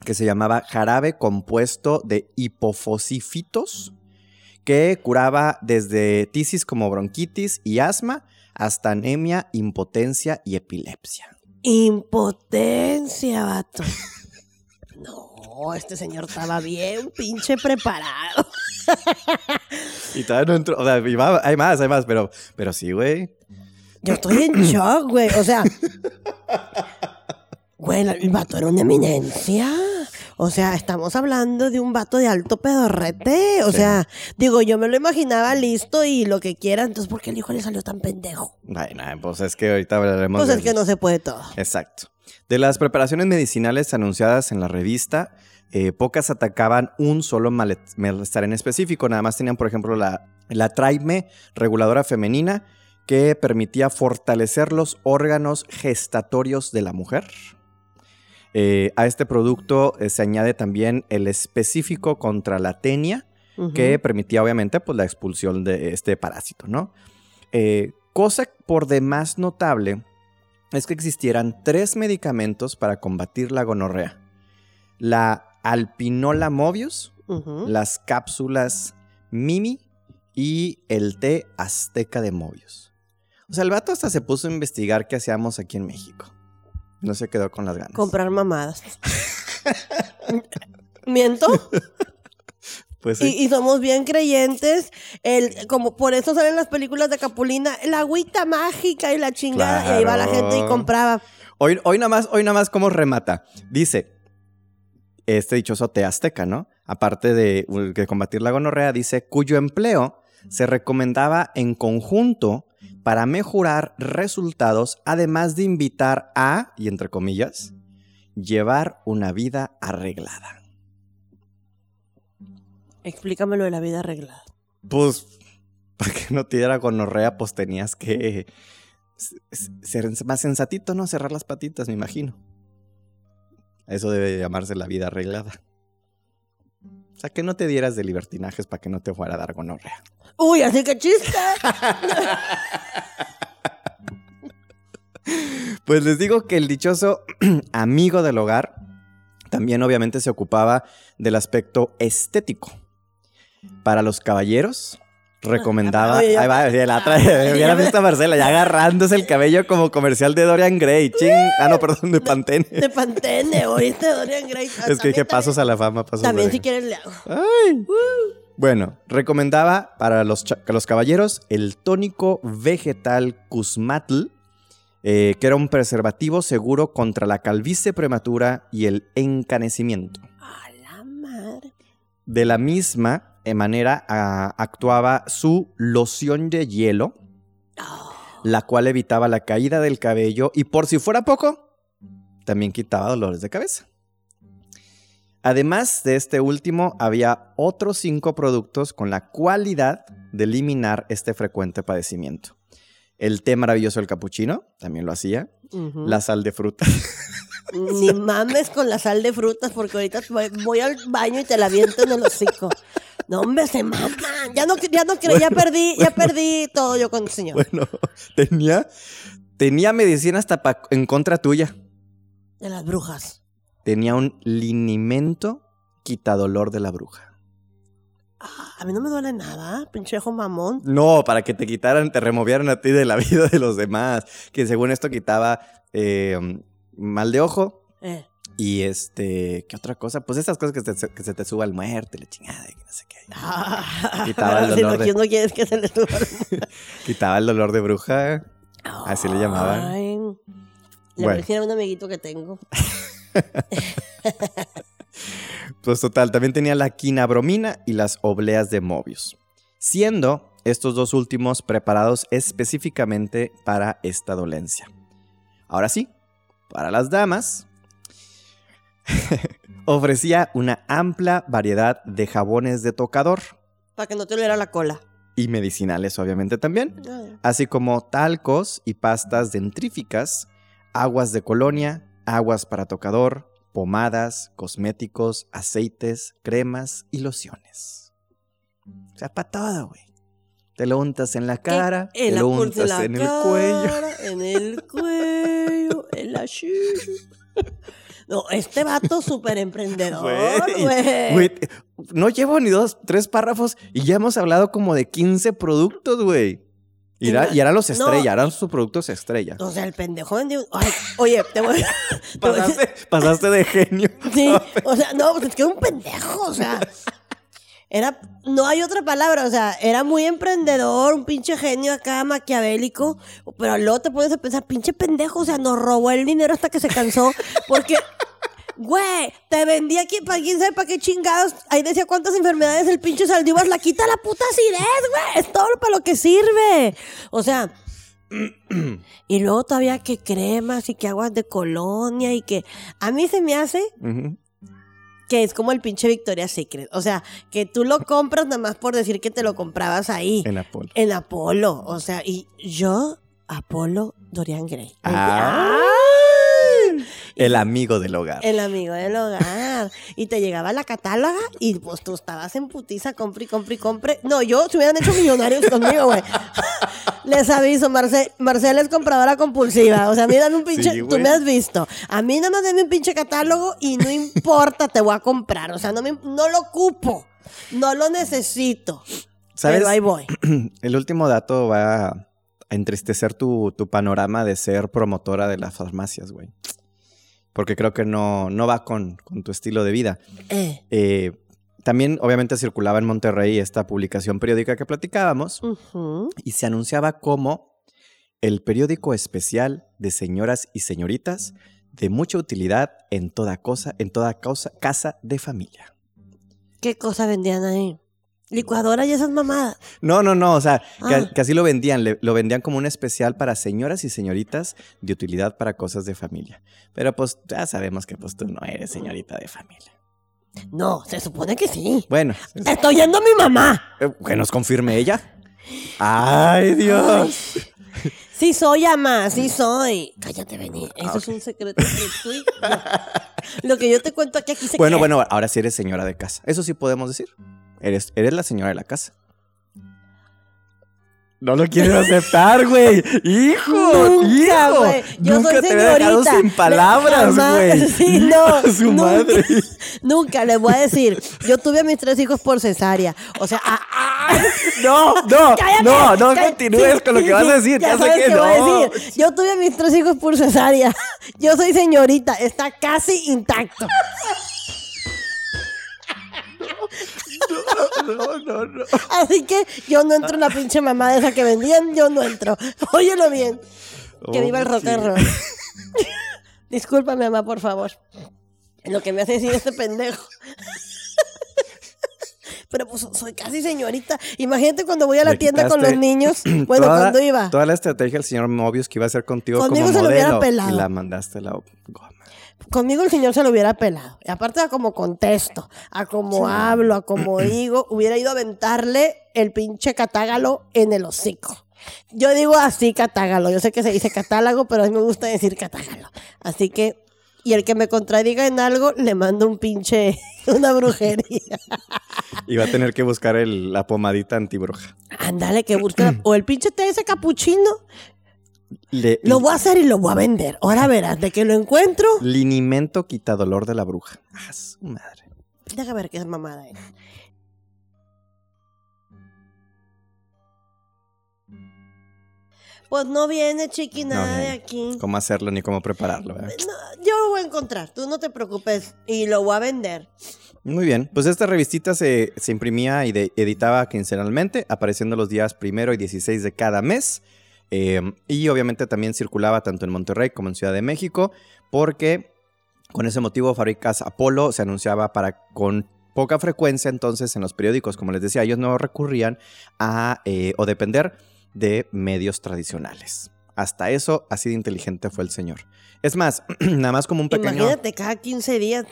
que se llamaba jarabe compuesto de hipofosifitos, que curaba desde tisis como bronquitis y asma hasta anemia, impotencia y epilepsia. Impotencia, vato. No, este señor estaba bien pinche preparado. Y todavía no entró. O sea, va- hay más, hay más, pero, pero sí, güey. Yo estoy en shock, güey. O sea. Güey, el vato era una eminencia. O sea, estamos hablando de un vato de alto pedorrete. O Sí. sea, digo, yo me lo imaginaba listo y lo que quiera. Entonces, ¿por qué el hijo le salió tan pendejo? Bueno, pues es que ahorita hablaremos Pues es que no se puede todo. Exacto. De las preparaciones medicinales anunciadas en la revista, eh, pocas atacaban un solo male- malestar en específico. Nada más tenían, por ejemplo, la, la Traime, reguladora femenina, que permitía fortalecer los órganos gestatorios de la mujer. Eh, a este producto eh, se añade también el específico contra la tenia, que permitía obviamente pues, la expulsión de este parásito, ¿no? Eh, cosa por demás notable es que existieran tres medicamentos para combatir la gonorrea. La alpinola mobius, Ujú. las cápsulas Mimi y el té azteca de Mobius. O sea, el vato hasta se puso a investigar qué hacíamos aquí en México. No se quedó con las ganas. Comprar mamadas. ¿Miento? Pues sí. Y, y somos bien creyentes. El, como por eso salen las películas de Capulina, la agüita mágica y la chingada. Y ahí va la gente y compraba. Hoy, hoy nada más, hoy nada más cómo remata. Dice, este dichoso té azteca, ¿no? Aparte de, de combatir la gonorrea, dice, cuyo empleo se recomendaba en conjunto para mejorar resultados, además de invitar a, y entre comillas, llevar una vida arreglada. Explícamelo de la vida arreglada. Pues, para que no te diera gonorrea, pues tenías que ser más sensatito, ¿no? Cerrar las patitas, me imagino. Eso debe llamarse la vida arreglada. Sea, que no te dieras de libertinajes para que no te fuera a dar gonorrea. Uy, así que chiste. Pues les digo que el dichoso amigo del hogar también obviamente se ocupaba del aspecto estético. Para los caballeros recomendaba... Ahí va, ya la trae, Ay, hubiera me- visto a Marcela ya agarrándose el cabello como comercial de Dorian Gray. Ching. Ah, no, perdón, de Pantene. De Pantene, oíste, Dorian Gray. Es que dije pasos a la fama, pasos También a si quieres le hago. Ay. Bueno, recomendaba para los, los caballeros el tónico vegetal Cusmatl, eh, que era un preservativo seguro contra la calvicie prematura y el encanecimiento. A la madre. De la misma manera ah, actuaba su loción de hielo, Oh, la cual evitaba la caída del cabello y por si fuera poco, también quitaba dolores de cabeza. Además de este último, había otros cinco productos con la cualidad de eliminar este frecuente padecimiento. El té maravilloso del capuchino, también lo hacía. La sal de fruta. Ni mames con la sal de frutas porque ahorita voy, voy al baño y te la viento en el hocico. No, hombre, se maman. Ya no, ya no creo, ya perdí, ya perdí todo yo con el señor. Bueno, tenía, tenía medicina hasta pa- en contra tuya. De las brujas. Tenía un linimento quitadolor de la bruja. Ah, a mí no me duele nada, pinchejo mamón. No, para que te quitaran, te removieran a ti de la vida de los demás. Que según esto quitaba eh, mal de ojo Eh. Y este, ¿qué otra cosa? Pues esas cosas que, te- que se te suba el muerte, la chingada, y que no sé qué. Ah, Quitaba el si dolor lo de- que no quieres que se le suba Quitaba el dolor de bruja. Así le llamaban. Ay, Le Bueno. a un amiguito que tengo. Pues total, también tenía la quinabromina y las obleas de Mobius. Siendo estos dos últimos preparados específicamente para esta dolencia. Ahora sí, para las damas, ofrecía una amplia variedad de jabones de tocador Para que no te oliera la cola. y medicinales obviamente también, Ah. así como talcos y pastas dentríficas, aguas de colonia, aguas para tocador, pomadas, cosméticos, aceites, cremas y lociones. O sea, para todo, güey. Te lo untas en la cara, En te la lo untas la en el cuello. En el cuello, en la. No, este vato súper emprendedor, Güey, no llevo ni dos, tres párrafos y ya hemos hablado como de 15 productos, güey. Y, era- y eran los No. estrella, eran sus productos estrella. O sea, el pendejo vendió. Ay, oye, te voy a. Pasaste, pasaste de genio. Sí, o sea, no, pues es que es un pendejo, o sea. Era, no hay otra palabra, o sea, era muy emprendedor, un pinche genio acá maquiavélico, pero luego te pones a pensar, pinche pendejo, o sea, nos robó el dinero hasta que se cansó, porque, güey, te vendía aquí, para quién sabe para qué chingados, ahí decía cuántas enfermedades el pinche Saldívar la quita la puta acidez, güey, es todo para lo que sirve. O sea, y luego todavía que cremas y que aguas de colonia y que a mí se me hace Ujú. Que es como el pinche Victoria's Secret. O sea, que tú lo compras nada más por decir que te lo comprabas ahí. En Apolo. En Apolo. O sea, y yo, Apolo Dorian Gray. Ah. El amigo del hogar. El amigo del hogar. Y te llegaba la catáloga y pues tú estabas en putiza, compre y compre y compre. No, yo se hubieran hecho millonarios conmigo, güey. Les aviso, Marce, Marcela es compradora compulsiva. O sea, a mí dame un pinche. Sí, tú me has visto. A mí nada más dame un pinche catálogo y no importa, te voy a comprar. O sea, no, me, no lo ocupo. No lo necesito. ¿Sabes? Pero ahí voy. El último dato va a entristecer tu, tu panorama de ser promotora de las farmacias, güey. Porque creo que no, no va con, con tu estilo de vida. Eh. Eh, también, obviamente, circulaba en Monterrey esta publicación periódica que platicábamos y se anunciaba como el periódico especial de señoras y señoritas de mucha utilidad en toda cosa, en toda causa, casa de familia. ¿Qué cosa vendían ahí? Licuadora y esas mamadas. No, no, no, o sea, que, Ah. que así lo vendían, le- lo vendían como un especial para señoras y señoritas de utilidad para cosas de familia. Pero pues ya sabemos que pues tú no eres señorita de familia. No, se supone que sí. Bueno, Te estoy yendo a mi mamá. eh, que nos confirme ella. Ay, Dios. Sí soy, ama, sí soy. Cállate, Beni. Eso es un secreto tú y-. Lo que yo te cuento aquí, aquí se Bueno, queda. bueno, ahora sí eres señora de casa. Eso sí podemos decir. Eres, eres la señora de la casa. No lo quieres aceptar, güey. Hijo, hijo. güey. Yo Nunca soy te había dejado señorita. sin palabras, güey. Sí, no. Su nunca, madre. Nunca, les voy a decir. Yo tuve a mis tres hijos por cesárea. O sea, ah, ah, No, no, cállate, no, no continúes sí, con lo sí, que vas a decir. Ya, sé sabes que qué no. voy a decir. Yo tuve a mis tres hijos por cesárea. Yo soy señorita. Está casi intacto. No, no, no. Así que yo no entro en la pinche mamá de esa que vendían. Yo no entro. Óyelo bien. Que viva el rock and roll. Discúlpame, mamá, por favor. En lo que me hace decir este pendejo. Pero pues soy casi señorita. Imagínate cuando voy a la Le tienda con los niños. Bueno, toda, cuando iba. Toda la estrategia del señor Mobius que iba a hacer contigo Conmigo como se lo modelo. pelado. Y la mandaste a la. Conmigo el señor se lo hubiera pelado. Y aparte a como contesto, a como hablo, a como digo, hubiera ido a aventarle el pinche catágalo en el hocico. Yo digo así catágalo. Yo sé que se dice catálogo, pero a mí me gusta decir catágalo. Así que, y el que me contradiga en algo, le mando un pinche, una brujería. Y va a tener que buscar el- la pomadita antibruja. Ándale, que busca. O el pinche té ese capuchino. Le- Lo voy a hacer y lo voy a vender. Ahora verás, de que lo encuentro. Linimento quitadolor de la bruja. Ah, su madre. Deja ver qué es mamada es. Pues no viene, chiqui, No nada de aquí. Cómo hacerlo ni cómo prepararlo. ¿verdad? No, yo lo voy a encontrar, tú no te preocupes. Y lo voy a vender. Muy bien. Pues esta revistita se, se imprimía y de- editaba quincenalmente, apareciendo los días primero y 16 de cada mes. Eh, y obviamente también circulaba tanto en Monterrey como en Ciudad de México, porque con ese motivo Fábricas Apolo se anunciaba para con poca frecuencia entonces en los periódicos, como les decía, ellos no recurrían a eh, o depender de medios tradicionales. Hasta eso, así de inteligente fue el señor. Es más, nada más como un pequeño... Cada 15 días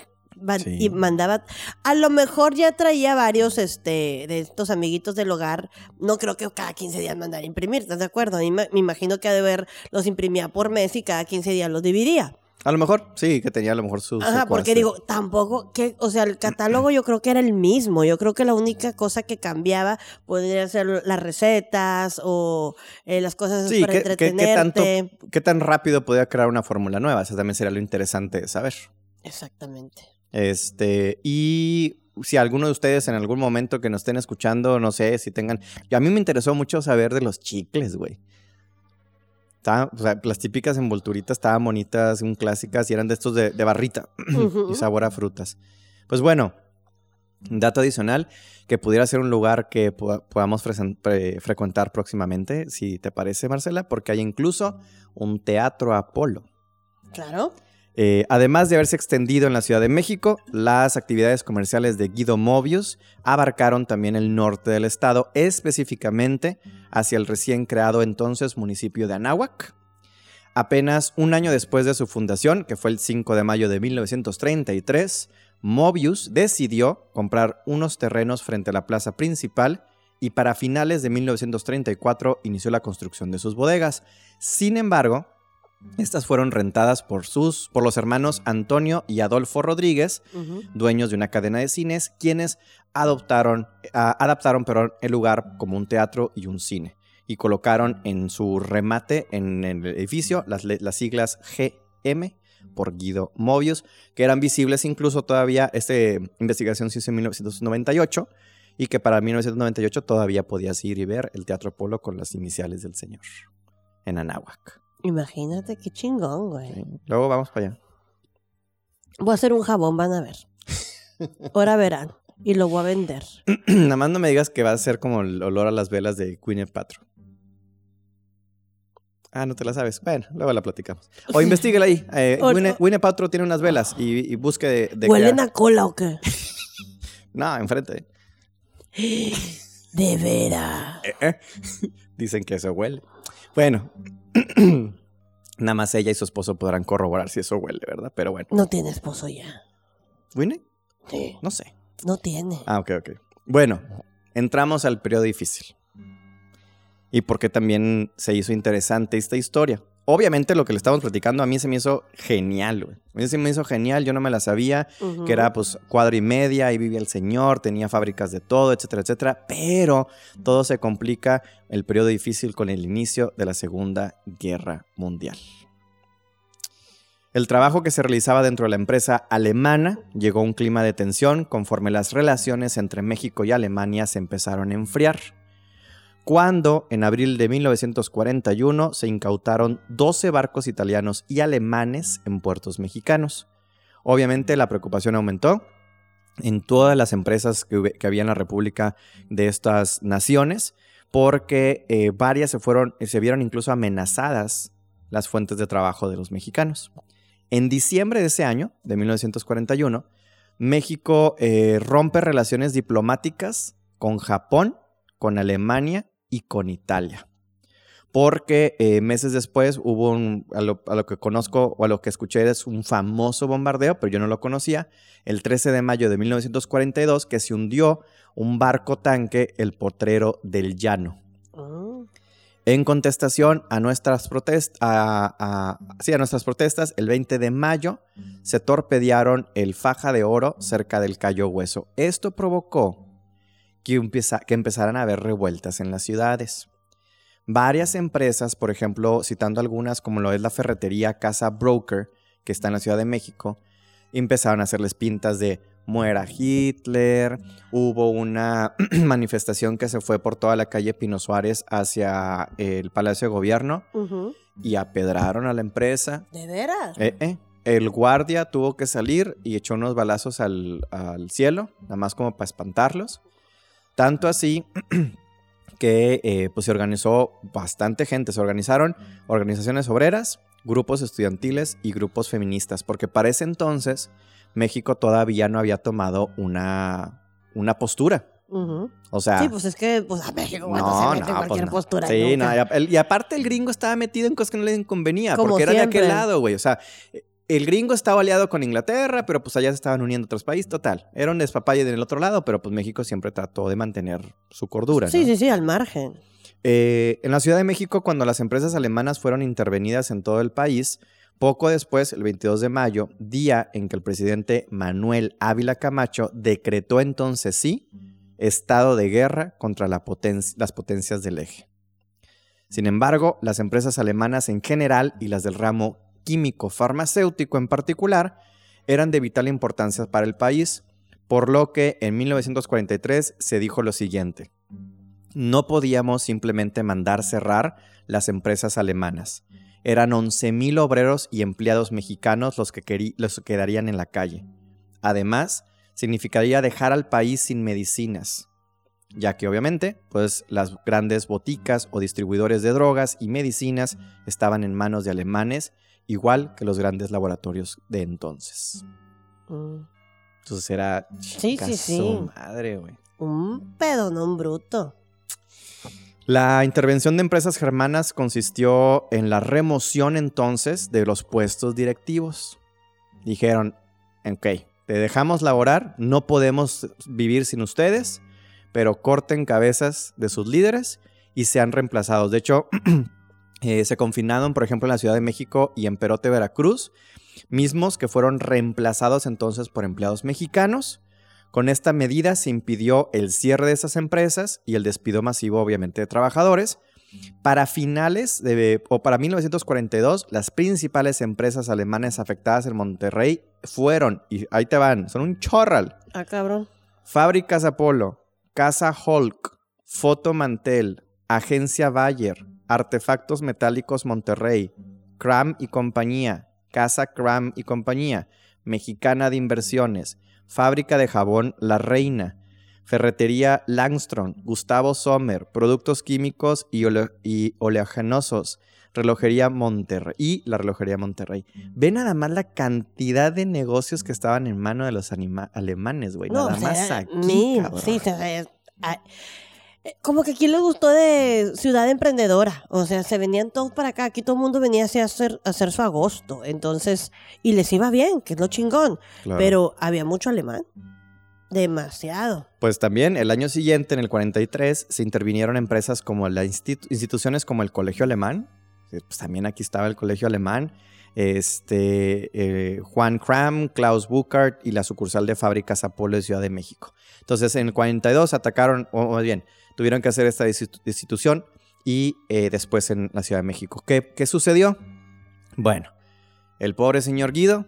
Sí. y mandaba. A lo mejor ya traía varios este, de estos amiguitos del hogar. No creo que cada 15 días mandara a imprimir, ¿estás de acuerdo? A mí Me imagino que ha de ver, los imprimía por mes y cada 15 días los dividía. A lo mejor, sí, que tenía a lo mejor su... Ajá, porque digo, tampoco, que, o sea, el catálogo yo creo que era el mismo. Yo creo que la única cosa que cambiaba podría ser las recetas o eh, las cosas Sí, para ¿qué, qué- qué tanto, entretenerte. qué tan rápido podía crear una fórmula nueva? Eso también sería lo interesante de saber. Exactamente. Este, y si alguno de ustedes en algún momento que nos estén escuchando, no sé, si tengan... a mí me interesó mucho saber de los chicles, güey. O sea, las típicas envolturitas estaban bonitas, un clásicas, y eran de estos de, de barrita y sabor a frutas. Pues bueno, Dato adicional, que pudiera ser un lugar que podamos frecuentar próximamente, si te parece, Marcela, porque hay incluso un teatro Apolo. Claro. Eh, además de haberse extendido en la Ciudad de México, las actividades comerciales de Guido Mobius abarcaron también el norte del estado, específicamente hacia el recién creado entonces municipio de Anáhuac. Apenas un año después de su fundación, que fue el 5 de mayo de 1933, Mobius decidió comprar unos terrenos frente a la plaza principal y para finales de 1934 inició la construcción de sus bodegas. Sin embargo, estas fueron rentadas por, sus, por los hermanos Antonio y Adolfo Rodríguez, dueños de una cadena de cines, quienes adoptaron, adaptaron el lugar como un teatro y un cine. Y colocaron en su remate en el edificio las, las siglas GM por Guido Mobius, que eran visibles incluso todavía, esta investigación se hizo en 1998 y que para 1998 todavía podías ir y ver el Teatro Polo con las iniciales del señor en Anáhuac. Imagínate qué chingón, güey. Luego vamos para allá. Voy a hacer un jabón, van a ver. Ahora verán. Y lo voy a vender. Nada más no me digas que va a ser como el olor a las velas de Queen Patro. Ah, no te la sabes. Bueno, luego la platicamos. O investigala ahí. Eh, Winnie, tiene unas velas y, busque de. ¿Huelen a cola o qué? no, enfrente. De veras. Eh, eh. Dicen que eso huele. Bueno, nada más ella y su esposo podrán corroborar si eso huele, ¿verdad? Pero bueno. No tiene esposo ya. ¿Winnie? Sí. No sé. No tiene. Ah, ok, ok. Bueno, entramos al periodo difícil y por qué también se hizo interesante esta historia. Obviamente lo que le estamos platicando a mí se me hizo genial, güey. A mí se me hizo genial, yo no me la sabía, que era pues cuadro y media, ahí vivía el señor, tenía fábricas de todo, etcétera, etcétera, pero todo se complica el periodo difícil con el inicio de la Segunda Guerra Mundial. El trabajo que se realizaba dentro de la empresa alemana llegó a un clima de tensión conforme las relaciones entre México y Alemania se empezaron a enfriar cuando en abril de 1941 se incautaron 12 barcos italianos y alemanes en puertos mexicanos. Obviamente la preocupación aumentó en todas las empresas que, había en la República de estas naciones, porque eh, varias se, fueron, se vieron incluso amenazadas las fuentes de trabajo de los mexicanos. En diciembre de ese año, de 1941, México eh, rompe relaciones diplomáticas con Japón, con Alemania y con Italia. Porque eh, meses después hubo un, a lo, que conozco o a lo que escuché es un famoso bombardeo, pero yo no lo conocía, el 13 de mayo de 1942, que se hundió un barco tanque, el Potrero del Llano. Ah. En contestación a nuestras, protestas, a, a nuestras protestas, el 20 de mayo se torpedearon el Faja de Oro cerca del Cayo Hueso. Esto provocó que, empezaran a haber revueltas en las ciudades. Varias empresas, por ejemplo, citando algunas como lo es la ferretería Casa Broker, que está en la Ciudad de México, empezaron a hacerles pintas de muera Hitler, hubo una manifestación que se fue por toda la calle Pino Suárez hacia el Palacio de Gobierno y apedraron a la empresa. ¿De veras? Eh, eh. El guardia tuvo que salir y echó unos balazos al, al cielo, nada más como para espantarlos. Tanto así que eh, pues se organizó bastante gente, se organizaron organizaciones obreras, grupos estudiantiles y grupos feministas, porque para ese entonces México todavía no había tomado una, una postura. O sea. Sí, pues es que pues, a México cuando se mete pues cualquier postura. Sí, no, y, aparte el gringo estaba metido en cosas que no le convenía, porque era de aquel lado, güey. O sea, el gringo estaba aliado con Inglaterra, pero pues allá se estaban uniendo otros países. Total, era un despapalle del otro lado, pero pues México siempre trató de mantener su cordura. Sí, sí, sí, al margen. Eh, en la Ciudad de México, cuando las empresas alemanas fueron intervenidas en todo el país, poco después, el 22 de mayo, día en que el presidente Manuel Ávila Camacho decretó entonces sí estado de guerra contra las potencias del eje. Sin embargo, las empresas alemanas en general y las del ramo químico farmacéutico en particular eran de vital importancia para el país, por lo que en 1943 se dijo lo siguiente. No podíamos simplemente mandar cerrar las empresas alemanas. Eran 11.000 obreros y empleados mexicanos los que, los que quedarían en la calle. Además, significaría dejar al país sin medicinas, ya que obviamente, pues las grandes boticas o distribuidores de drogas y medicinas estaban en manos de alemanes, igual que los grandes laboratorios de entonces. Mm. Entonces era Sí, sí, sí. madre, güey. Un pedonón bruto. La intervención de empresas germanas consistió en la remoción entonces de los puestos directivos. Dijeron, ok, te dejamos laborar, no podemos vivir sin ustedes, pero corten cabezas de sus líderes y sean reemplazados. De hecho, eh, se confinaron, por ejemplo, en la Ciudad de México y en Perote, Veracruz, mismos que fueron reemplazados entonces por empleados mexicanos. Con esta medida se impidió el cierre de esas empresas y el despido masivo, obviamente, de trabajadores. Para finales de, o para 1942, las principales empresas alemanas afectadas en Monterrey fueron, y ahí te van, son un chorral. Ah, cabrón. Fábricas Apolo, Casa Hulk, Foto Mantel, Agencia Bayer, Artefactos Metálicos Monterrey, Cram y Compañía, Casa Cram y Compañía, Mexicana de Inversiones, Fábrica de Jabón La Reina, Ferretería Langstrom, Gustavo Sommer, Productos Químicos y, ole- y Oleaginosos, Relojería Monterrey y la Relojería Monterrey. Ve nada más la cantidad de negocios que estaban en mano de los alemanes, güey. No, nada o sea, más aquí, sí, o sea, es- como que aquí les gustó de ciudad emprendedora. O sea, se venían todos para acá. Aquí todo el mundo venía así a hacer, a hacer su agosto. Entonces, y les iba bien, que es lo chingón. Claro. Pero había mucho alemán. Demasiado. Pues también el año siguiente, en el 43, se intervinieron empresas como las instituciones como el Colegio Alemán. Pues también aquí estaba el Colegio Alemán. Este, eh, Juan Cram, Klaus Buchart y la sucursal de fábricas Apolo de Ciudad de México. Entonces, en el 42 atacaron, o más bien, tuvieron que hacer esta destitu- destitución y eh, después en la Ciudad de México. ¿Qué, ¿Qué sucedió? Bueno, el pobre señor Guido,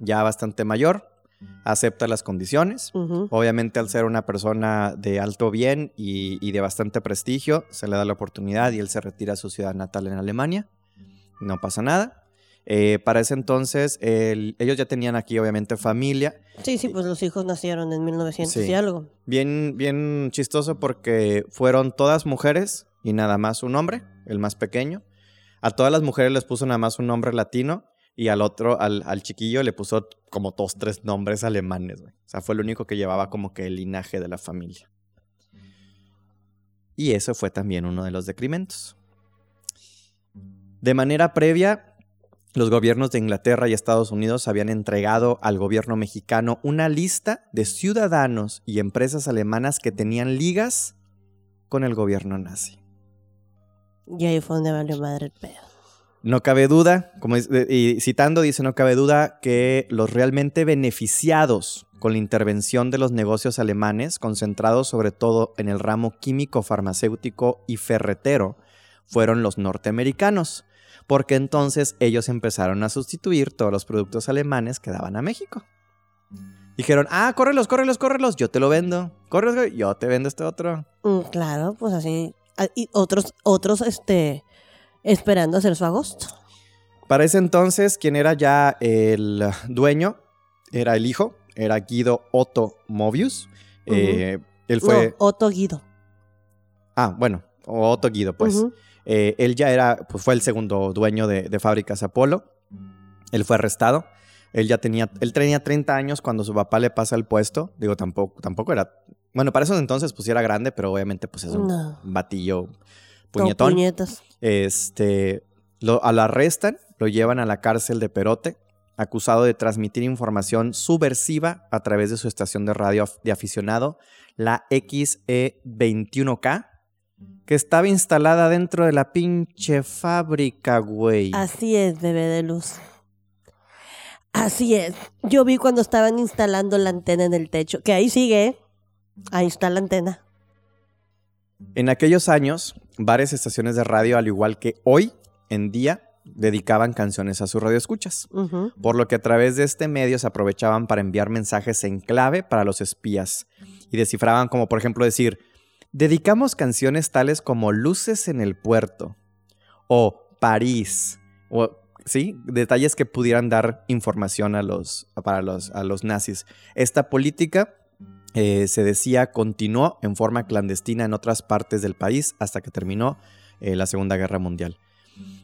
ya bastante mayor, acepta las condiciones. Obviamente al ser una persona de alto bien y, y de bastante prestigio, se le da la oportunidad y él se retira a su ciudad natal en Alemania. No pasa nada. Eh, para ese entonces, el- ellos ya tenían aquí obviamente familia. Sí, sí, pues los hijos nacieron en 1900 Sí. y algo. Bien, bien chistoso porque fueron todas mujeres y nada más un hombre, el más pequeño. A todas las mujeres les puso nada más un nombre latino y al otro, al, al chiquillo, le puso como dos, tres nombres alemanes. O sea, fue el único que llevaba como que el linaje de la familia. Y eso fue también uno de los decrementos. De manera previa, los gobiernos de Inglaterra y Estados Unidos habían entregado al gobierno mexicano una lista de ciudadanos y empresas alemanas que tenían ligas con el gobierno nazi. Y ahí fue donde valió madre el pedo. No cabe duda, como y citando dice, no cabe duda que los realmente beneficiados con la intervención de los negocios alemanes, concentrados sobre todo en el ramo químico, farmacéutico y ferretero, fueron los norteamericanos, porque entonces ellos empezaron a sustituir todos los productos alemanes que daban a México. Dijeron, ah, córrelos, córrelos, córrelos, yo te lo vendo. Córrelos, yo te vendo este otro. Mm, claro, pues así. ah, Y otros, otros, este, esperando hacer su agosto. Para ese entonces, quien era ya el dueño era el hijo, era Guido Otto Mobius. Eh, él fue. No, Otto Guido. Ah, bueno, Otto Guido, pues. Eh, él ya era, pues fue el segundo dueño de, de fábricas Apolo. Él fue arrestado. Él ya tenía, él tenía 30 años cuando su papá le pasa el puesto. Digo, tampoco, tampoco era. Bueno, para esos entonces, pues sí era grande, pero obviamente, pues es un No. batillo puñetón. puñetas. Este, lo, a- lo arrestan, lo llevan a la cárcel de Perote, acusado de transmitir información subversiva a través de su estación de radio de aficionado, la XE21K, que estaba instalada dentro de la pinche fábrica, güey. Así es, bebé de luz. Así es. Yo vi cuando estaban instalando la antena en el techo, que ahí sigue, ¿eh? Ahí está la antena. En aquellos años, varias estaciones de radio, al igual que hoy en día, dedicaban canciones a sus radioescuchas. Por lo que a través de este medio se aprovechaban para enviar mensajes en clave para los espías y descifraban como por ejemplo decir, dedicamos canciones tales como Luces en el puerto o París o sí, detalles que pudieran dar información a los, para los, a los nazis. Esta política eh, se decía continuó en forma clandestina en otras partes del país hasta que terminó eh, la Segunda Guerra Mundial.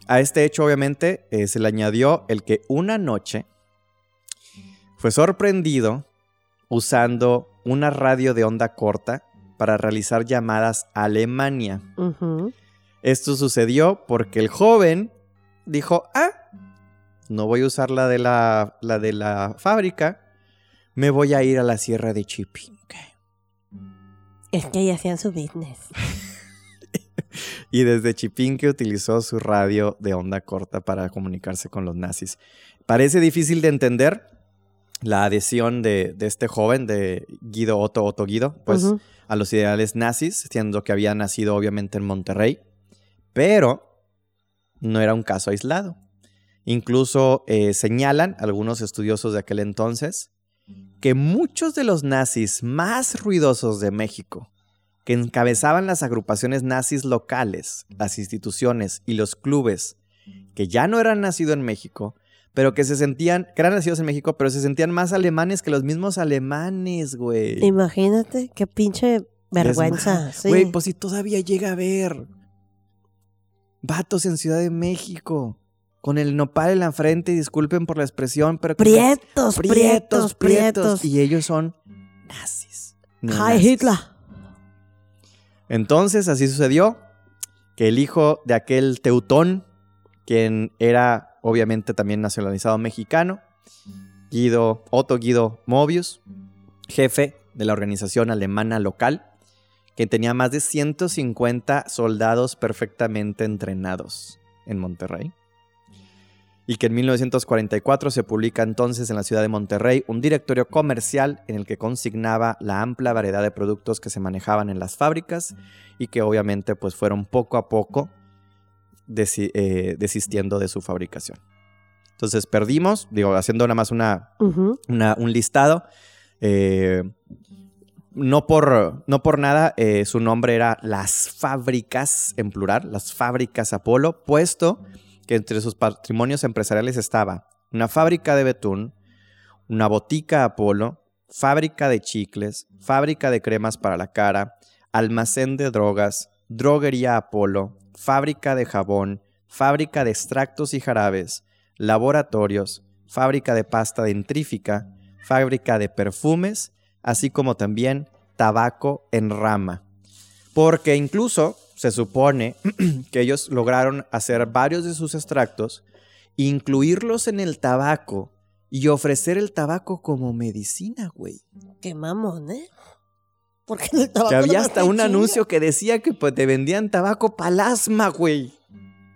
A este hecho, obviamente, eh, se le añadió el que una noche fue sorprendido usando una radio de onda corta para realizar llamadas a Alemania. Esto sucedió porque el joven dijo, ah, no voy a usar la de la, la de la fábrica, me voy a ir a la sierra de Chipinque. Es que ahí hacían su business. Y desde Chipinque utilizó su radio de onda corta para comunicarse con los nazis. Parece difícil de entender la adhesión de, de este joven, de Guido Otto Otto Guido, pues a los ideales nazis, siendo que había nacido obviamente en Monterrey, pero no era un caso aislado. Incluso eh, señalan algunos estudiosos de aquel entonces que muchos de los nazis más ruidosos de México, que encabezaban las agrupaciones nazis locales, las instituciones y los clubes, que ya no eran nacidos en México, pero que se sentían, que eran nacidos en México, pero se sentían más alemanes que los mismos alemanes, güey. Imagínate qué pinche vergüenza. Sí. Güey, pues si todavía llega a ver vatos en Ciudad de México con el nopal en la frente, disculpen por la expresión, pero que- prietos, prietos, prietos. y ellos son nazis. Hi. Hitler. Entonces así sucedió que el hijo de aquel teutón, quien era obviamente también nacionalizado mexicano, Guido, Otto Guido Mobius, jefe de la organización alemana local, que tenía más de 150 soldados perfectamente entrenados en Monterrey. Y que en 1944 se publica entonces en la ciudad de Monterrey un directorio comercial en el que consignaba la amplia variedad de productos que se manejaban en las fábricas y que obviamente pues fueron poco a poco desi- eh, desistiendo de su fabricación. Entonces perdimos, digo, haciendo nada más una- un listado. eh, no, por, no por nada eh, su nombre era Las Fábricas, en plural, Las Fábricas Apolo, puesto que entre sus patrimonios empresariales estaba una fábrica de betún, una botica Apolo, fábrica de chicles, fábrica de cremas para la cara, almacén de drogas, droguería Apolo, fábrica de jabón, fábrica de extractos y jarabes, laboratorios, fábrica de pasta dentrífica, fábrica de perfumes, así como también tabaco en rama. Porque incluso se supone que ellos lograron hacer varios de sus extractos, incluirlos en el tabaco y ofrecer el tabaco como medicina, güey. Qué ¿eh? Porque el tabaco Que había hasta un chinga. anuncio que decía que pues, te vendían tabaco palasma, güey.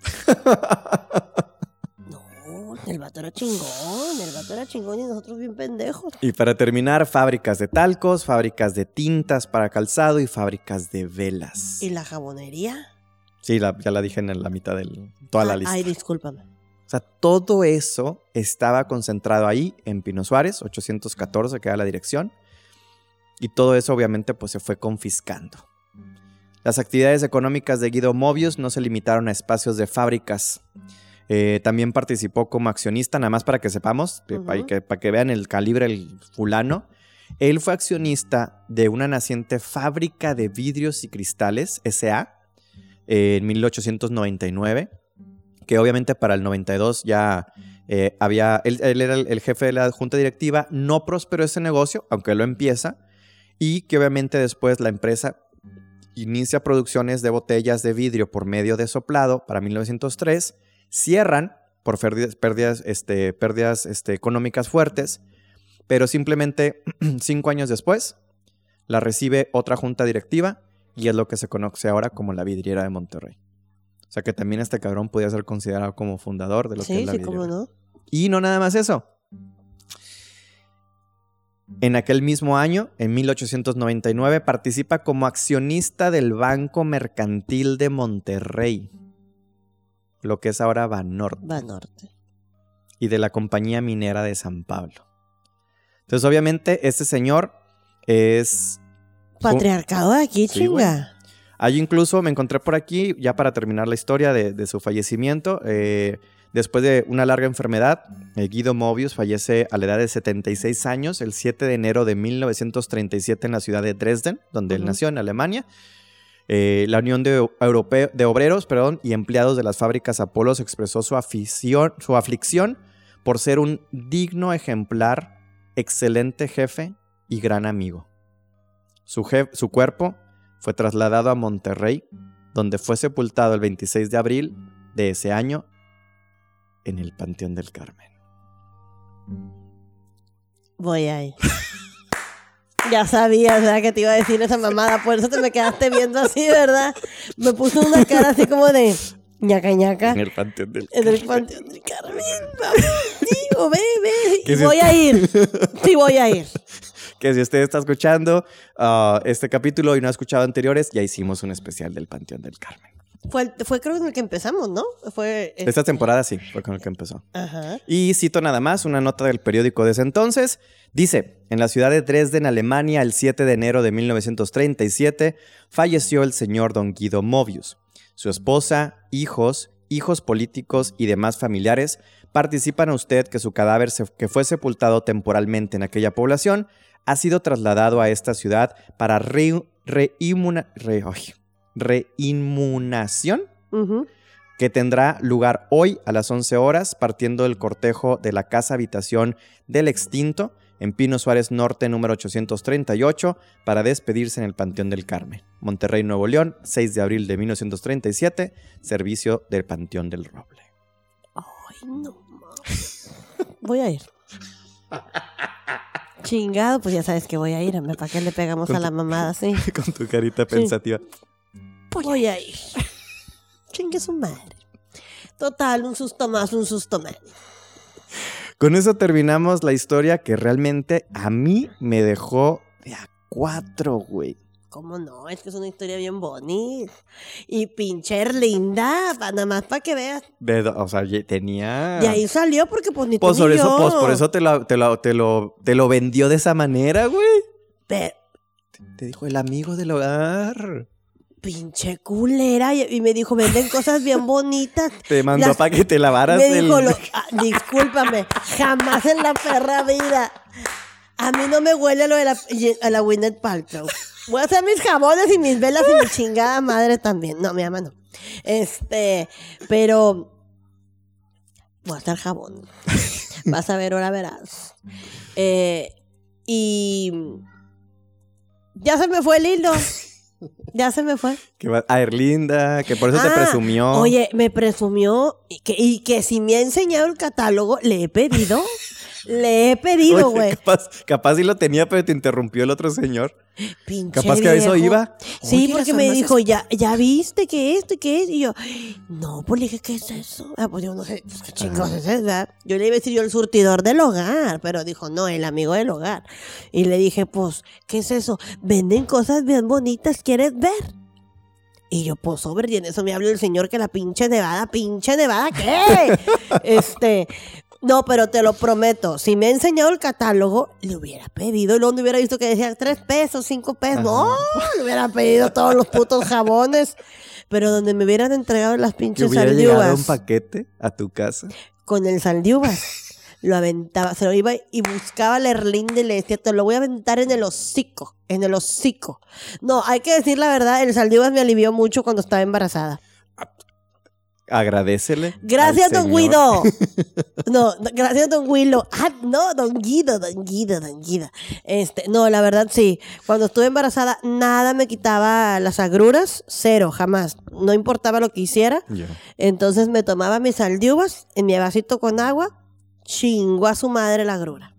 No, el vato era chingón, el vato era chingón y nosotros bien pendejos. Y para terminar, fábricas de talcos, fábricas de tintas para calzado y fábricas de velas. ¿Y la jabonería? Sí, la- ya la dije en la mitad de toda la Ay, lista. Ay, discúlpame. O sea, todo eso estaba concentrado ahí en Pino Suárez, 814, que era la dirección. Y todo eso obviamente pues se fue confiscando. Las actividades económicas de Guido Mobius no se limitaron a espacios de fábricas. Eh, también participó como accionista, nada más para que sepamos, que- para, que, para que vean el calibre el fulano. Él fue accionista de una naciente fábrica de vidrios y cristales, SA, eh, en 1899 que obviamente para el 92 ya eh, había, él, él era el jefe de la junta directiva, no prosperó ese negocio, aunque lo empieza, y que obviamente después la empresa inicia producciones de botellas de vidrio por medio de soplado para 1903, cierran por pérdidas, pérdidas, este, pérdidas este, económicas fuertes, pero simplemente cinco años después la recibe otra junta directiva y es lo que se conoce ahora como la vidriera de Monterrey. O sea que también este cabrón podía ser considerado como fundador de lo que es la sí, vidriera. cómo no. Y no nada más eso. En aquel mismo año, en 1899, participa como accionista del Banco Mercantil de Monterrey, lo que es ahora Banorte, Va norte. y de la Compañía Minera de San Pablo. Entonces, obviamente, este señor es... Patriarcado de aquí, Sí, chinga. Hay incluso, me encontré por aquí, ya para terminar la historia de, de su fallecimiento, eh, Después de una larga enfermedad, eh, Guido Mobius fallece a la edad de 76 años, el 7 de enero de 1937 en la ciudad de Dresden, donde él nació, en Alemania. Eh, la Unión de, Europeo- de Obreros perdón, y Empleados de las Fábricas Apolos expresó su, afición, su aflicción por ser un digno ejemplar, excelente jefe y gran amigo. Su, jef- su cuerpo fue trasladado a Monterrey, donde fue sepultado el 26 de abril de ese año en el Panteón del Carmen. Voy ahí. Ya sabías, ¿verdad? Que te iba a decir esa mamada. Por eso te me quedaste viendo así, ¿verdad? Me puso una cara así como de ñaca ñaca. En el Panteón del En el panteón del Carmen. Digo, ve, ve. ¿Qué Y es voy a ir. Sí, voy a ir. Que si usted está escuchando ah, este capítulo y no ha escuchado anteriores, ya hicimos un especial del Panteón del Carmen. Fue, fue creo en el que empezamos, ¿no? Fue. eh, Esta temporada sí, fue con el que empezó. Ajá. Y cito nada más una nota del periódico de ese entonces. Dice, en la ciudad de Dresden, Alemania, el 7 de enero de 1937, falleció el señor don Guido Mobius. Su esposa, hijos, hijos políticos y demás familiares participan a usted que su cadáver se- que fue sepultado temporalmente en aquella población ha sido trasladado a esta ciudad para re- re- ay, reinmunación Ujú. que tendrá lugar hoy a las 11 horas, partiendo del cortejo de la casa habitación del extinto en Pino Suárez Norte número 838 para despedirse en el Panteón del Carmen. Monterrey, Nuevo León, 6 de abril de 1937, servicio del Panteón del Roble. Ay, no mames. Voy a ir. Chingado, pues ya sabes que voy a ir. ¿Para qué le pegamos a la mamada así? Con tu carita pensativa. Voy a ir. Chingue su madre. Total, un susto más, un susto más. Con eso terminamos la historia que realmente a mí me dejó de a cuatro, güey. ¿Cómo no? Es que es una historia bien bonita. Y pincher linda, nada más para que veas. De- o sea, tenía... De ahí salió porque pues ni tú Pues ni por eso, yo. pues por eso te lo, te, lo, te, lo, te lo vendió de esa manera, güey. Pero, Te dijo el amigo del hogar. Pinche culera. Y, y me dijo, venden cosas bien bonitas. Te mandó Las- para que te lavaras Me el... dijo, lo- ah, discúlpame, jamás en la perra vida. A mí no me huele lo de la, a la Gwyneth Paltrow. Voy a hacer mis jabones y mis velas y mi chingada madre también. No, mi mamá no. Este, pero voy a hacer jabón. Vas a ver, ahora verás. Eh, y ya se me fue el hilo. Ya se me fue. Que va a Erlinda, que por eso te Ah, presumió. Oye, me presumió y que, y que si me ha enseñado el catálogo, le he pedido. le he pedido, güey. capaz, capaz sí lo tenía, pero te interrumpió el otro señor. Pinche Capaz que a eso iba. Sí, Oye, porque me dijo, ya, ya viste que esto y que es. Y yo, no, pues le dije, ¿qué es eso? Ah, pues yo no sé, pues qué chingados es eso, ¿verdad? Yo le iba a decir yo el surtidor del hogar, pero dijo, no, el amigo del hogar. Y le dije, pues, ¿qué es eso? Venden cosas bien bonitas, ¿quieres ver? Y yo, pues, sobre, y en eso me habla el señor que la pinche nevada, pinche nevada, ¿qué? este, no, pero te lo prometo, si me ha enseñado el catálogo, le hubiera pedido, y luego hubiera visto que decía tres pesos, cinco pesos, no, le hubiera pedido todos los putos jabones. Pero donde me hubieran entregado las Que pinches hubiera llegado un paquete a tu casa. con el saldiuvas. Lo aventaba, se lo iba y buscaba a Erlinda y le decía, te lo voy a aventar en el hocico, en el hocico. No, hay que decir la verdad, el saldiuvas me alivió mucho cuando estaba embarazada. Agradecele. Gracias, don señor. Guido. No, gracias, don Guido. Ah, no, don Guido, don Guido, don Guido. Este, no, la verdad sí. Cuando estuve embarazada, nada me quitaba las agruras, cero, jamás. No importaba lo que hiciera. Entonces me tomaba mis saldiuvas en mi vasito con agua, chingó a su madre la agrura.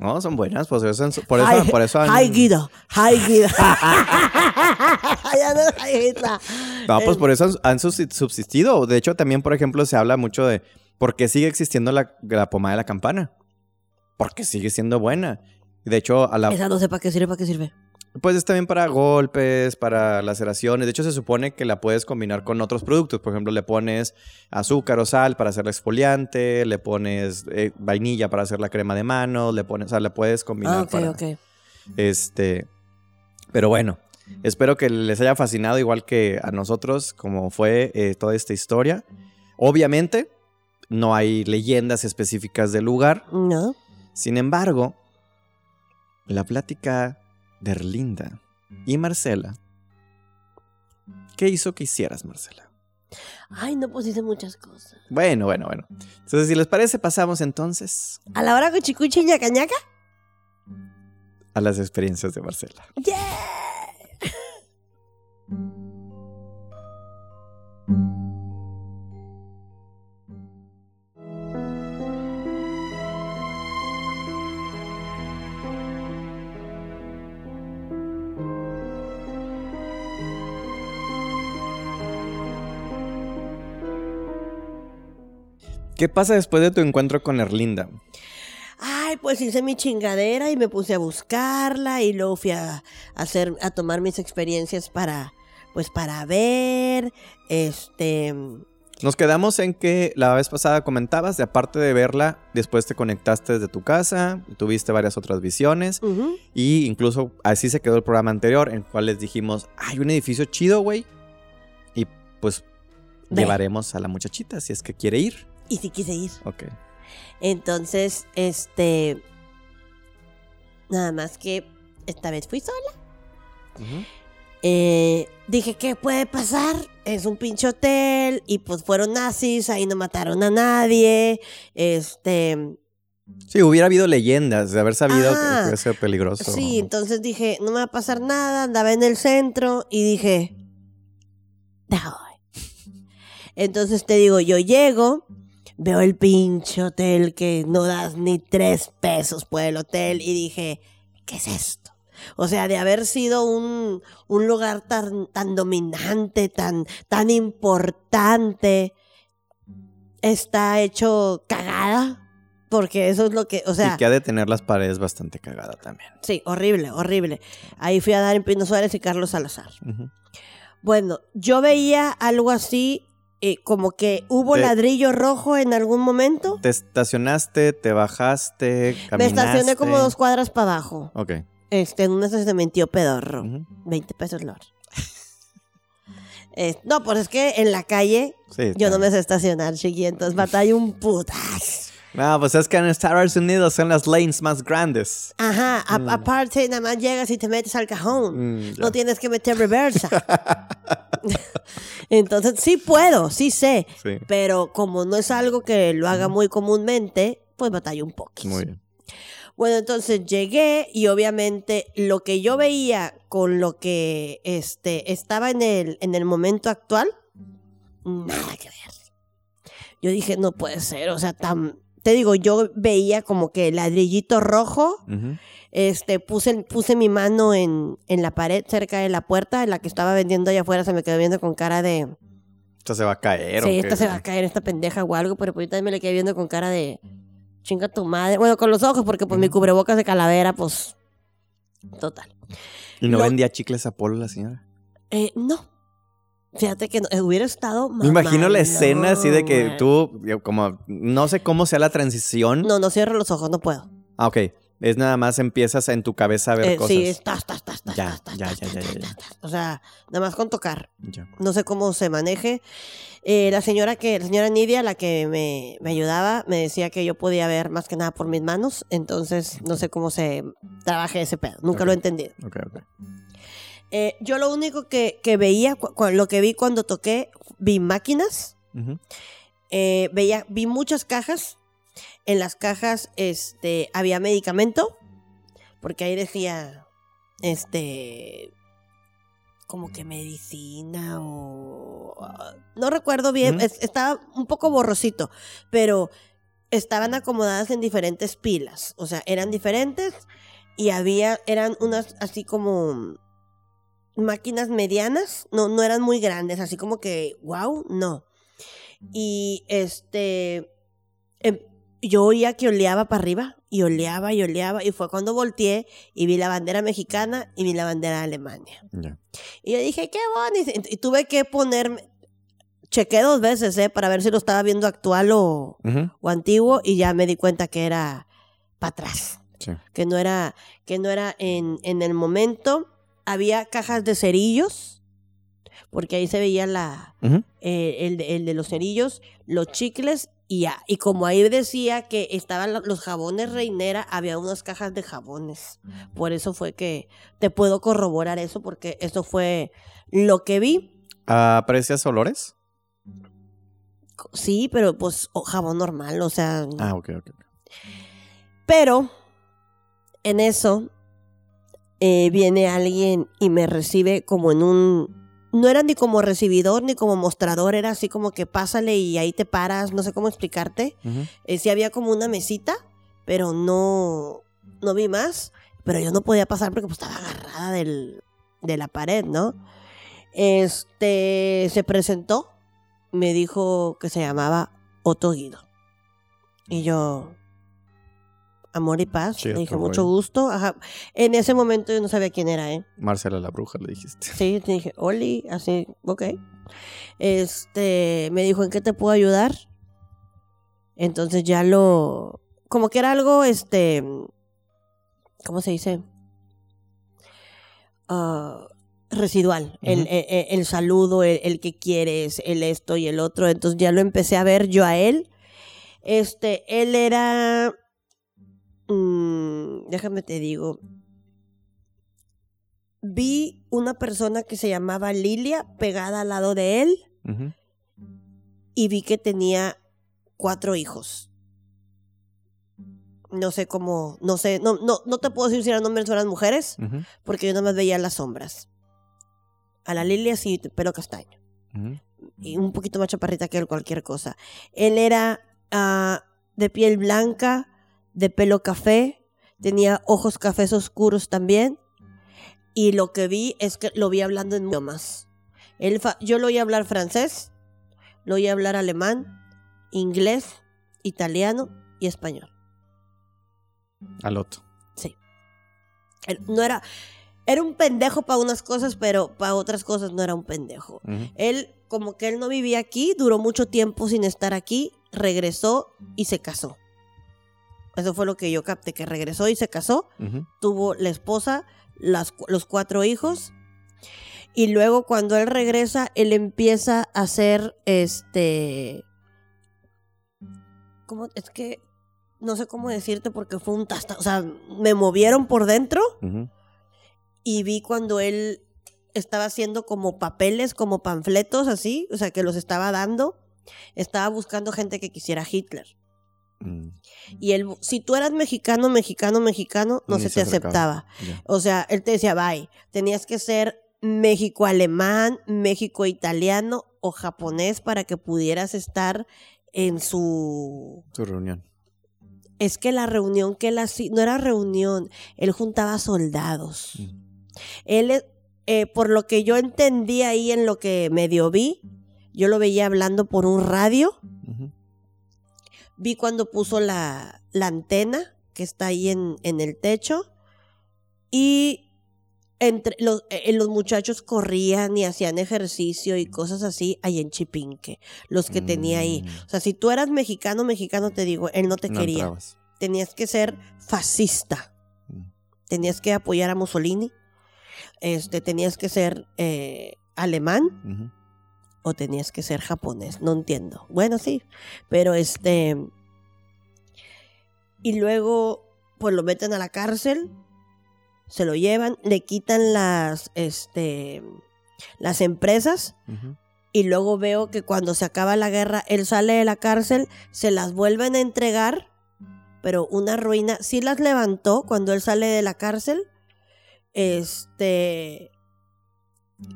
No, son buenas, pues eso, por eso, Ay, por eso han- Ay, Guido, no, ay, Guido. No, pues Eh, por eso han, han subsi- subsistido. De hecho, también, por ejemplo, se habla mucho de por qué sigue existiendo la, la pomada de la campana. Porque sigue siendo buena. De hecho, a la, Esa no sé para qué sirve, para qué sirve. Pues es también para golpes, para laceraciones. De hecho, se supone que la puedes combinar con otros productos. Por ejemplo, le pones azúcar o sal para hacer la exfoliante, le pones eh, vainilla para hacer la crema de manos, le pones, o sea, la puedes combinar Ah, ok, para, ok. Este, pero bueno, espero que les haya fascinado igual que a nosotros, como fue eh, toda esta historia. Obviamente, no hay leyendas específicas del lugar. No. Sin embargo, la plática de Erlinda y Marcela. ¿Qué hizo que hicieras, Marcela? Ay, no, pues hice muchas cosas. Bueno, bueno, bueno. Entonces, si les parece, pasamos entonces ¿A la hora cuchicuchi ñaca ñaca? a las experiencias de Marcela. ¡Yeah! ¿Qué pasa después de tu encuentro con Erlinda? Ay, pues hice mi chingadera y me puse a buscarla y luego fui a, hacer, a tomar mis experiencias para, pues para ver, este, Nos quedamos en que la vez pasada comentabas, de aparte de verla, después te conectaste desde tu casa, tuviste varias otras visiones, ujú, y incluso así se quedó el programa anterior, en el cual les dijimos, hay un edificio chido, güey, y pues Ve. llevaremos a la muchachita si es que quiere ir. Y sí quise ir. Ok. Entonces, este, nada más que esta vez fui sola. Eh, dije, ¿qué puede pasar? Es un pinche hotel y pues fueron nazis, ahí no mataron a nadie. Este, Sí, hubiera habido leyendas de haber sabido Ah, que puede ser peligroso. sí, entonces dije, no me va a pasar nada, andaba en el centro y dije, "Ya voy". Entonces te digo, yo llego, veo el pinche hotel que no das ni tres pesos por el hotel y dije, ¿qué es esto? O sea, de haber sido un, un lugar tan, tan dominante, tan, tan importante, está hecho cagada. Porque eso es lo que, o sea... y que ha de tener las paredes bastante cagada también. Sí, horrible, horrible. Ahí fui a dar en Pino Suárez y Carlos Salazar. Bueno, yo veía algo así, eh, como que hubo Te- ladrillo rojo en algún momento. Te estacionaste, te bajaste, Me caminaste. estacioné como dos cuadras para abajo. Ok. Este, en se metió pedorro. Ujú. 20 pesos lor. Eh, no, pues es que en la calle Sí, yo no me sé estacionar, chiqui, entonces batalla un putas. No, pues es que en Estados Unidos son las lanes más grandes. Ajá, Mm. aparte nada más llegas y te metes al cajón. Mm. No tienes que meter reversa. Entonces, sí puedo, sí sé. Sí. Pero como no es algo que lo haga muy comúnmente, pues batalla un poquito. Muy bien. Bueno, entonces llegué y obviamente lo que yo veía con lo que este, estaba en el, en el momento actual, nada que ver. Yo dije, no puede ser, o sea, tan... Te digo, yo veía como que ladrillito rojo, este, puse, puse mi mano en, en la pared cerca de la puerta, en la que estaba vendiendo allá afuera, se me quedó viendo con cara de... Esta se va a caer. ¿o Sí, esta se va a caer, esta pendeja o algo, pero pues yo también me le quedé viendo con cara de chinga tu madre. Bueno, con los ojos, porque pues mi cubrebocas de calavera, pues. Total. ¿Y no Lo- vendía chicles Apolo la señora? Eh, no. Fíjate que no, eh, hubiera estado Me imagino la escena así de que güey. tú, como, no sé cómo sea la transición. No, no cierro los ojos, no puedo. Ah, ok. Es nada más empiezas en tu cabeza a ver Eh, cosas. sí, estás, estás, estás, estás, Ya, estás, ya, estás, ya, ya, ya. O sea, nada más con tocar. Ya. No sé cómo se maneje. Eh, la señora que, la señora Nidia, la que me, me ayudaba, me decía que yo podía ver más que nada por mis manos. Entonces, no sé cómo se trabaje ese pedo. Nunca Ok. lo he entendido. Ok, ok. Eh, yo lo único que, que veía, lo que vi cuando toqué, vi máquinas, eh, veía, vi muchas cajas. En las cajas este, había medicamento, porque ahí decía, este, como que medicina o... ah, No recuerdo bien, es- estaba un poco borrosito, pero estaban acomodadas en diferentes pilas, o sea, eran diferentes y había, eran unas así como máquinas medianas, no, no eran muy grandes, así como que, wow, no. Y este, em, yo oía que oleaba para arriba y oleaba y oleaba y fue cuando volteé y vi la bandera mexicana y vi la bandera de Alemania. Y yo dije, qué bonito. Y tuve que ponerme, chequé dos veces, ¿eh? Para ver si lo estaba viendo actual o, o antiguo y ya me di cuenta que era para atrás Sí. que no era, que no era en, en el momento. Había cajas de cerillos. porque ahí se veía la, eh, el, de- el de los cerillos, los chicles y ya. Y como ahí decía que estaban lo- los jabones reinera, había unas cajas de jabones. Por eso fue que te puedo corroborar eso, porque eso fue lo que vi. ¿Aprecias olores? Sí, pero pues jabón normal, o sea. Ah, ok. ok. Pero en eso eh, viene alguien y me recibe como en un... No era ni como recibidor ni como mostrador, era así como que pásale y ahí te paras, no sé cómo explicarte. Eh, sí había como una mesita, pero no, no vi más. Pero yo no podía pasar porque pues, estaba agarrada del, de la pared, ¿no? Este se presentó, me dijo que se llamaba Otto Guido. Y yo, amor y paz, Chido, le dije mucho gusto. Ajá. En ese momento yo no sabía quién era, ¿eh? Marcela la bruja, le dijiste. Sí, te dije, Oli, así, ok. Este, me dijo, ¿en qué te puedo ayudar? Entonces ya lo, como que era algo, este, ¿cómo se dice? Ah, residual, el, el- el- el saludo, el, el que quieres, el esto y el otro. Entonces ya lo empecé a ver yo a él. Este, él era, mm, déjame te digo, vi una persona que se llamaba Lilia pegada al lado de él y vi que tenía cuatro hijos. No sé cómo, no sé, no, no, no te puedo decir si eran hombres o eran mujeres, porque yo nada más veía las sombras. A la Lilia sí, pelo castaño. Y un poquito más chaparrita que él, cualquier cosa. Él era ah, de piel blanca, de pelo café, tenía ojos cafés oscuros también. Y lo que vi es que lo vi hablando en idiomas. Él yo lo oí hablar francés, lo oí hablar alemán, inglés, italiano y español. Al otro. Sí. Él no era. Era un pendejo para unas cosas, pero para otras cosas no era un pendejo. Él, como que él no vivía aquí, duró mucho tiempo sin estar aquí, regresó y se casó. Eso fue lo que yo capté, que regresó y se casó, tuvo la esposa, las, los cuatro hijos, y luego cuando él regresa, él empieza a hacer este... ¿Cómo? Es que no sé cómo decirte porque fue un tasta, o sea, me movieron por dentro y vi cuando él estaba haciendo como papeles, como panfletos así, o sea, que los estaba dando. Estaba buscando gente que quisiera Hitler. Mm, Y él, si tú eras mexicano, mexicano, mexicano, no Ni se se te aceptaba. O sea, él te decía, bye. Tenías que ser México-alemán, México-italiano o japonés para que pudieras estar en su reunión. es que la reunión que él hacía, no era reunión, él juntaba soldados. Mm. Él, eh, por lo que yo entendí ahí en lo que medio vi, yo lo veía hablando por un radio. Vi cuando puso la, la antena que está ahí en, en el techo y entre los, eh, los muchachos corrían y hacían ejercicio y cosas así ahí en Chipinque, los que tenía ahí. Mm. O sea, si tú eras mexicano, mexicano, te digo, él no te No quería. entrabas. Tenías que ser fascista. Mm. Tenías que apoyar a Mussolini. Este, tenías que ser eh, alemán Ujú. O tenías que ser japonés. No entiendo. Bueno, sí. Pero este. Y luego, pues lo meten a la cárcel. Se lo llevan. Le quitan las. Este. Las empresas. Y luego veo que cuando se acaba la guerra, él sale de la cárcel, se las vuelven a entregar, pero una ruina, sí las levantó cuando él sale de la cárcel, este,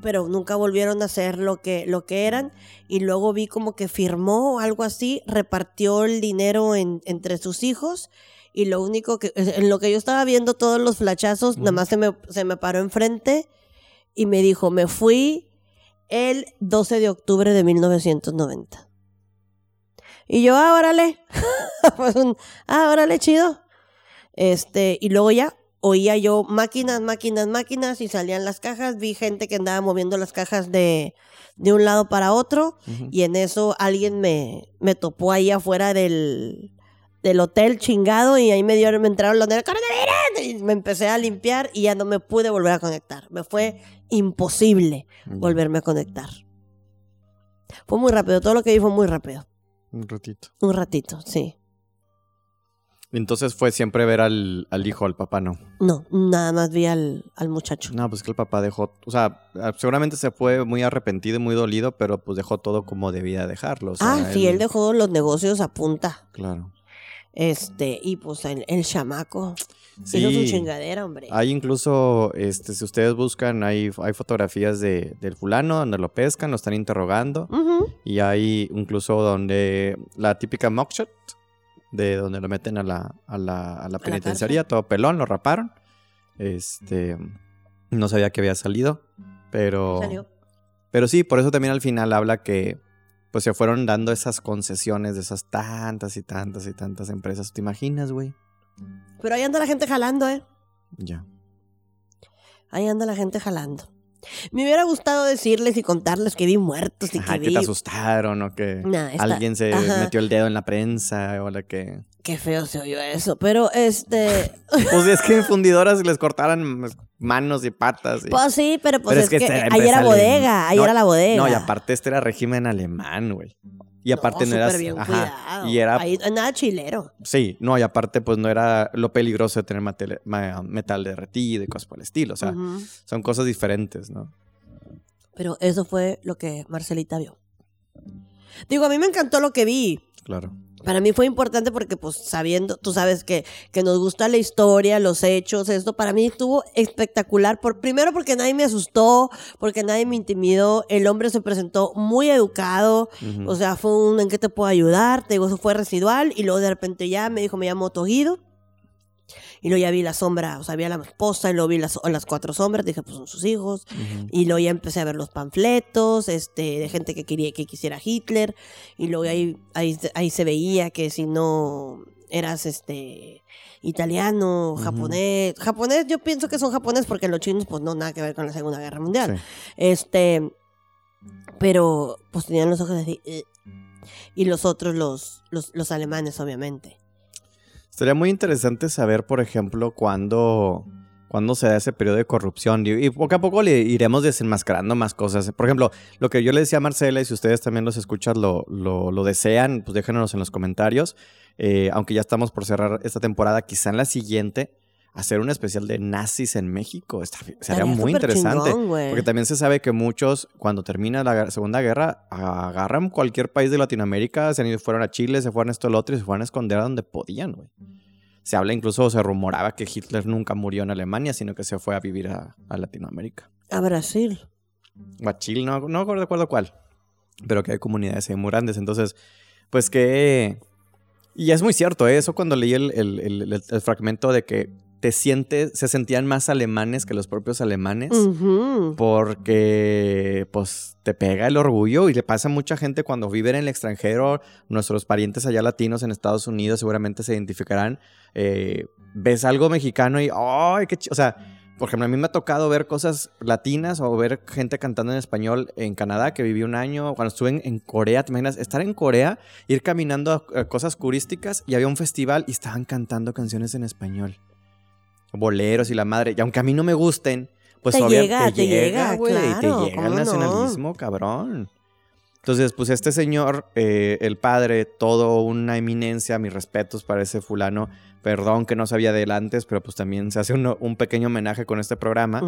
pero nunca volvieron a hacer lo que, lo que eran, y luego vi como que firmó algo así, repartió el dinero en- entre sus hijos, y lo único que, en lo que yo estaba viendo todos los flachazos, nada Ujú. más se me, se me paró enfrente y me dijo, me fui el 12 de octubre de 1990. Y yo, ah, órale. pues un, ah, órale, chido. Este, y luego ya oía yo máquinas, máquinas, máquinas y salían las cajas. Vi gente que andaba moviendo las cajas de, de un lado para otro. Y en eso alguien me, me topó ahí afuera del, del hotel chingado y ahí me, dio, me entraron los nervios y me empecé a limpiar y ya no me pude volver a conectar. Me fue imposible volverme a conectar. Fue muy rápido, todo lo que vi fue muy rápido. Un ratito. Un ratito, sí. Entonces fue siempre ver al, al hijo, al papá, ¿no? No, nada más vi al, al muchacho. No, pues que el papá dejó, o sea, seguramente se fue muy arrepentido y muy dolido, pero pues dejó todo como debía dejarlo. o sea, ah, sí, él dejó los negocios a punta. Claro. Este, y pues el, el chamaco Sí. hizo su chingadera, hombre. Hay incluso, este, si ustedes buscan, hay, hay fotografías de, del fulano donde lo pescan, lo están interrogando. Y hay incluso donde la típica mugshot, de donde lo meten a la, a la, a la penitenciaría, todo pelón, lo raparon. Este, no sabía que había salido, pero... Salió. Pero sí, por eso también al final habla que pues se fueron dando esas concesiones de esas tantas y tantas y tantas empresas. ¿Te imaginas, güey? Pero ahí anda la gente jalando, ¿eh? Ya. Ahí anda la gente jalando. Me hubiera gustado decirles y contarles que vi muertos y Ajá, que que vi. te asustaron o que Nah, alguien se ajá. metió el dedo en la prensa o la que... Qué feo se oyó eso. Pero este. Pues es que en fundidoras les cortaran manos y patas. y- pues sí, pero pues Pero es, que, esta ahí era bodega. Ahí No, era la bodega. No, y aparte este era régimen alemán, güey. Y aparte no, era... bien ajá, y era... Ahí, nada chilero. Sí, no, y aparte pues no era lo peligroso de tener ma- metal derretido y cosas por el estilo. O sea, son cosas diferentes, ¿no? Pero eso fue lo que Marcelita vio. Digo, a mí me encantó lo que vi. Claro. Para mí fue importante porque, pues, sabiendo, tú sabes que, que nos gusta la historia, los hechos, esto, para mí estuvo espectacular. Por, primero porque nadie me asustó, porque nadie me intimidó. El hombre se presentó muy educado. O sea, fue un en qué te puedo ayudar. Te digo, eso fue residual. Y luego de repente ya me dijo, me llamo Toguido. Y luego ya vi la sombra, o sea, vi a la esposa y luego vi las, las cuatro sombras. Dije, pues son sus hijos. Y luego ya empecé a ver los panfletos, este, de gente que quería que quisiera Hitler. Y luego ahí, ahí, ahí se veía que si no eras este italiano, japonés. Japonés, yo pienso que son japonés porque los chinos, pues no, nada que ver con la Segunda Guerra Mundial. Sí. Este, pero pues tenían los ojos así. eh. Y los otros, los, los, los alemanes, obviamente. Estaría muy interesante saber, por ejemplo, cuándo, cuándo se da ese periodo de corrupción. Y, y poco a poco le iremos desenmascarando más cosas. Por ejemplo, lo que yo le decía a Marcela, y si ustedes también los escuchan, lo, lo, lo desean, pues déjenos en los comentarios. Eh, aunque ya estamos por cerrar esta temporada, quizá en la siguiente, hacer un especial de nazis en México. Estaría muy interesante. chingón. Porque también se sabe que muchos, cuando termina la Segunda Guerra, agarran cualquier país de Latinoamérica, se fueron a Chile, se fueron a esto, lo otro, y se fueron a esconder a donde podían, güey. Se habla incluso, se rumoraba que Hitler nunca murió en Alemania, sino que se fue a vivir a, a Latinoamérica. A Brasil. O a Chile, no, no recuerdo cuál. Pero que hay comunidades ahí muy grandes. Entonces, pues que... Y es muy cierto, ¿eh? eso cuando leí el, el- el- el- el fragmento de que te sientes, se sentían más alemanes que los propios alemanes porque pues te pega el orgullo y le pasa a mucha gente cuando viven en el extranjero, nuestros parientes allá latinos en Estados Unidos seguramente se identificarán, eh, ves algo mexicano y, ¡ay, qué ch-! O sea, por ejemplo, a mí me ha tocado ver cosas latinas o ver gente cantando en español en Canadá, que viví un año, cuando estuve en, en Corea, ¿te imaginas? Estar en Corea, ir caminando a, a cosas turísticas y había un festival y estaban cantando canciones en español. Boleros y la madre. Y aunque a mí no me gusten, pues Te llega, te llega, güey, claro, te llega el nacionalismo, cabrón. Entonces, pues este señor, eh, el padre, todo una eminencia, mis respetos para ese fulano. Perdón que no sabía de él antes, pero pues también se hace uno- un pequeño homenaje con este programa.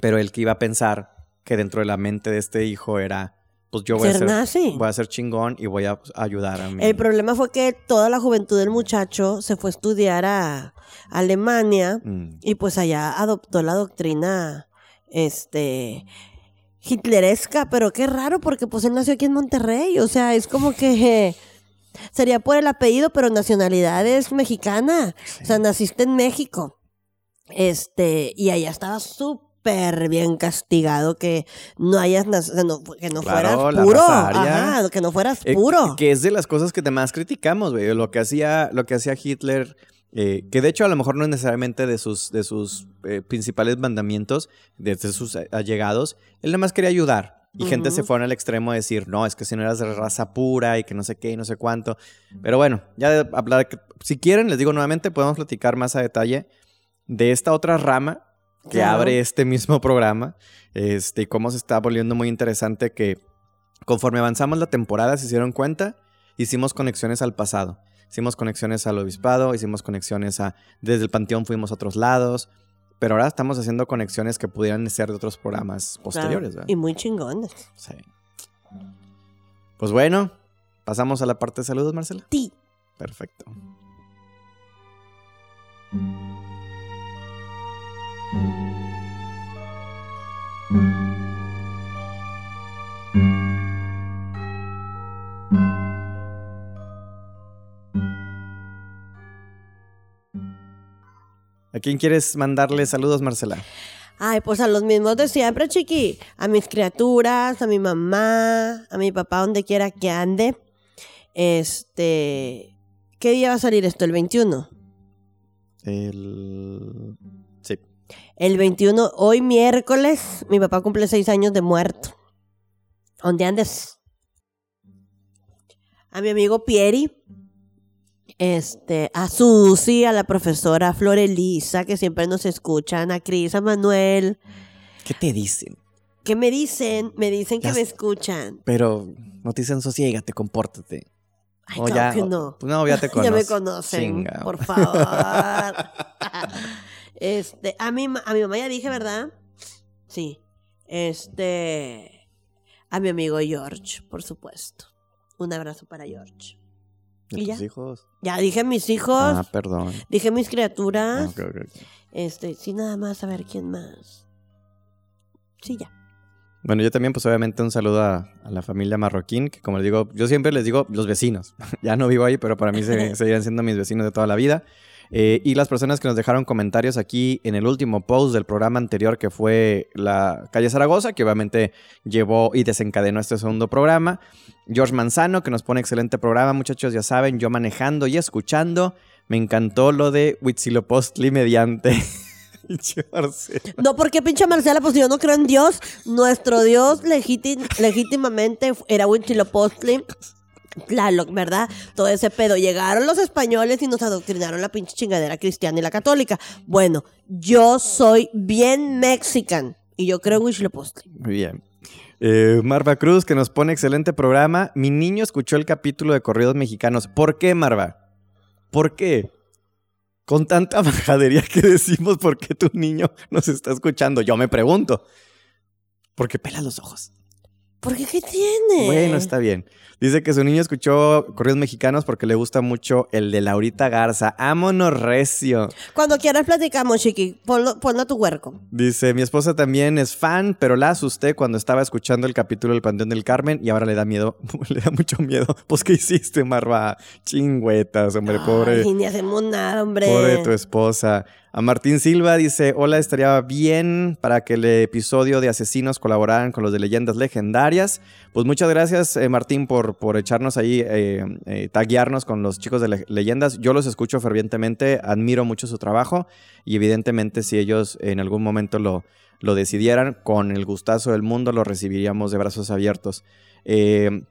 Pero el que iba a pensar que dentro de la mente de este hijo era, pues yo voy a Ser voy a ser chingón y voy a pues, ayudar a mi... El problema fue que toda la juventud del muchacho se fue a estudiar a Alemania Mm, y pues allá adoptó la doctrina este hitleresca, pero qué raro porque pues él nació aquí en Monterrey, o sea, es como que eh, sería por el apellido, pero nacionalidad es mexicana, o sea, naciste en México. Este, y allá estaba súper bien castigado que no hayas que no Claro, fueras puro, ajá, que no fueras Eh, puro. que es de las cosas que más criticamos, güey. Lo que hacía, lo que hacía Hitler, eh, que de hecho a lo mejor no es necesariamente de sus, de sus eh, principales mandamientos, de, de sus allegados, él nada más quería ayudar. Y gente se fueron al extremo de decir, no, es que si no eras de raza pura y que no sé qué y no sé cuánto. Pero bueno, ya de hablar, si quieren, les digo nuevamente, podemos platicar más a detalle de esta otra rama que Claro. abre este mismo programa. Este, y cómo se está volviendo muy interesante que conforme avanzamos la temporada, se hicieron cuenta, hicimos conexiones al pasado. Hicimos conexiones al obispado, hicimos conexiones a. Desde el panteón fuimos a otros lados. Pero ahora estamos haciendo conexiones que pudieran ser de otros programas posteriores. Y muy chingones. Sí. Pues bueno, pasamos a la parte de saludos, Marcela. Ti. Perfecto. Quién quieres mandarle saludos, Marcela? Ay, pues a los mismos de siempre, chiqui. A mis criaturas, a mi mamá, a mi papá, donde quiera que ande. Este. ¿Qué día va a salir esto? ¿El 21? El... Sí. El 21, hoy miércoles, mi papá cumple seis años de muerto. ¿Dónde andes? A mi amigo Pieri. Este, a Susi, a la profesora Flor Elisa, que siempre nos escuchan, a Cris, a Manuel. ¿Qué te dicen? ¿Qué me dicen? Me dicen que Ya me escuchan. Pero no te dicen sosiégate, compórtate. Ay, O claro ya, que no. pues no, ya te Ya conocen. me conocen, Chinga. por favor. este, a mi, a mi mamá ya dije, ¿verdad? Sí. Este, a mi amigo George, por supuesto. Un abrazo para George. ¿De ¿Y tus ya? hijos? Ya dije mis hijos, Ah, perdón. dije mis Ah, criaturas. ok, ok, ok. Este, sí, nada más a ver quién más. Sí, ya. Bueno, yo también, pues obviamente un saludo a, a la familia marroquín, que como les digo, yo siempre les digo los vecinos. ya no vivo ahí, pero para mí se, seguirán siendo mis vecinos de toda la vida. Eh, y las personas que nos dejaron comentarios aquí en el último post del programa anterior, que fue la calle Zaragoza, que obviamente llevó y desencadenó este segundo programa. George Manzano, que nos pone excelente programa, muchachos, ya saben, yo manejando y escuchando. Me encantó lo de Huitzilopochtli mediante. No, porque pinche Marcela, pues yo no creo en Dios. Nuestro Dios legítim- legítimamente era Huitzilopochtli. Tlaloc, ¿verdad? Todo ese pedo. Llegaron los españoles y nos adoctrinaron la pinche chingadera cristiana y la católica. Bueno, yo soy bien mexican y yo creo en Huitzilopochtli. Muy bien. Eh, Marva Cruz, que nos pone excelente programa. Mi niño escuchó el capítulo de Corridos Mexicanos. ¿Por qué, Marva? ¿Por qué? Con tanta majadería que decimos, ¿por qué tu niño nos está escuchando? Yo me pregunto. Porque pela los ojos. ¿Por qué? ¿Qué tiene? Bueno, está bien. Dice que su niño escuchó Corridos Mexicanos porque le gusta mucho el de Laurita Garza. Ámonos recio. Cuando quieras platicamos, chiqui. Ponlo, ponlo a tu huerco. Dice, mi esposa también es fan, pero la asusté cuando estaba escuchando el capítulo del Panteón del Carmen y ahora le da miedo, le da mucho miedo. Pues, ¿qué hiciste, Marva? Chingüetas, hombre, pobre, Ay, ni hacemos nada, hombre. pobre tu esposa. A Martín Silva dice, hola, estaría bien para que el episodio de Asesinos colaboraran con los de Leyendas Legendarias. Pues muchas gracias, eh, Martín, por, por echarnos ahí, eh, eh, taguearnos con los chicos de Le- Leyendas. Yo los escucho fervientemente, admiro mucho su trabajo y evidentemente si ellos en algún momento lo, lo decidieran, con el gustazo del mundo lo recibiríamos de brazos abiertos. Eh,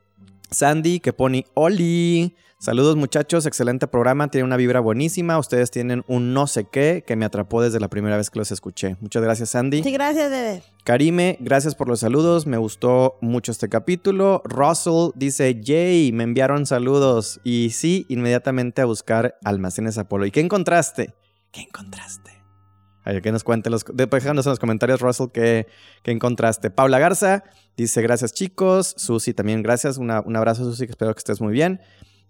Sandy, que pone Oli. Saludos muchachos, excelente programa, tiene una vibra buenísima. Ustedes tienen un no sé qué que me atrapó desde la primera vez que los escuché. Muchas gracias, Sandy. Sí, gracias, bebé. Karime, gracias por los saludos. Me gustó mucho este capítulo. Russell dice: Jay, me enviaron saludos. Y sí, inmediatamente a buscar almacenes Apolo. ¿Y qué encontraste? ¿Qué encontraste? Que nos cuente los. Déjanos en los comentarios, Russell, qué, qué encontraste. Paula Garza dice: Gracias, chicos. Susi también, gracias. Un abrazo, Susi, que espero que estés muy bien.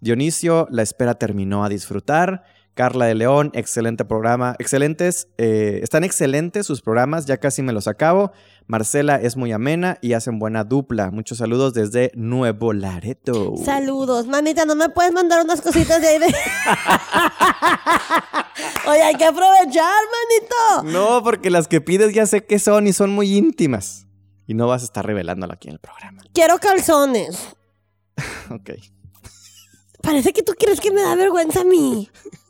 Dionisio, la espera terminó a disfrutar. Carla de León, excelente programa. Excelentes, eh, están excelentes sus programas, ya casi me los acabo. Marcela es muy amena y hacen buena dupla. Muchos saludos desde Nuevo Laredo. Saludos. Manita, ¿no me puedes mandar unas cositas de ahí de... Oye, hay que aprovechar, manito. No, porque las que pides ya sé qué son y son muy íntimas. Y no vas a estar revelándolo aquí en el programa. Quiero calzones. Ok. Parece que tú crees que me da vergüenza a mí.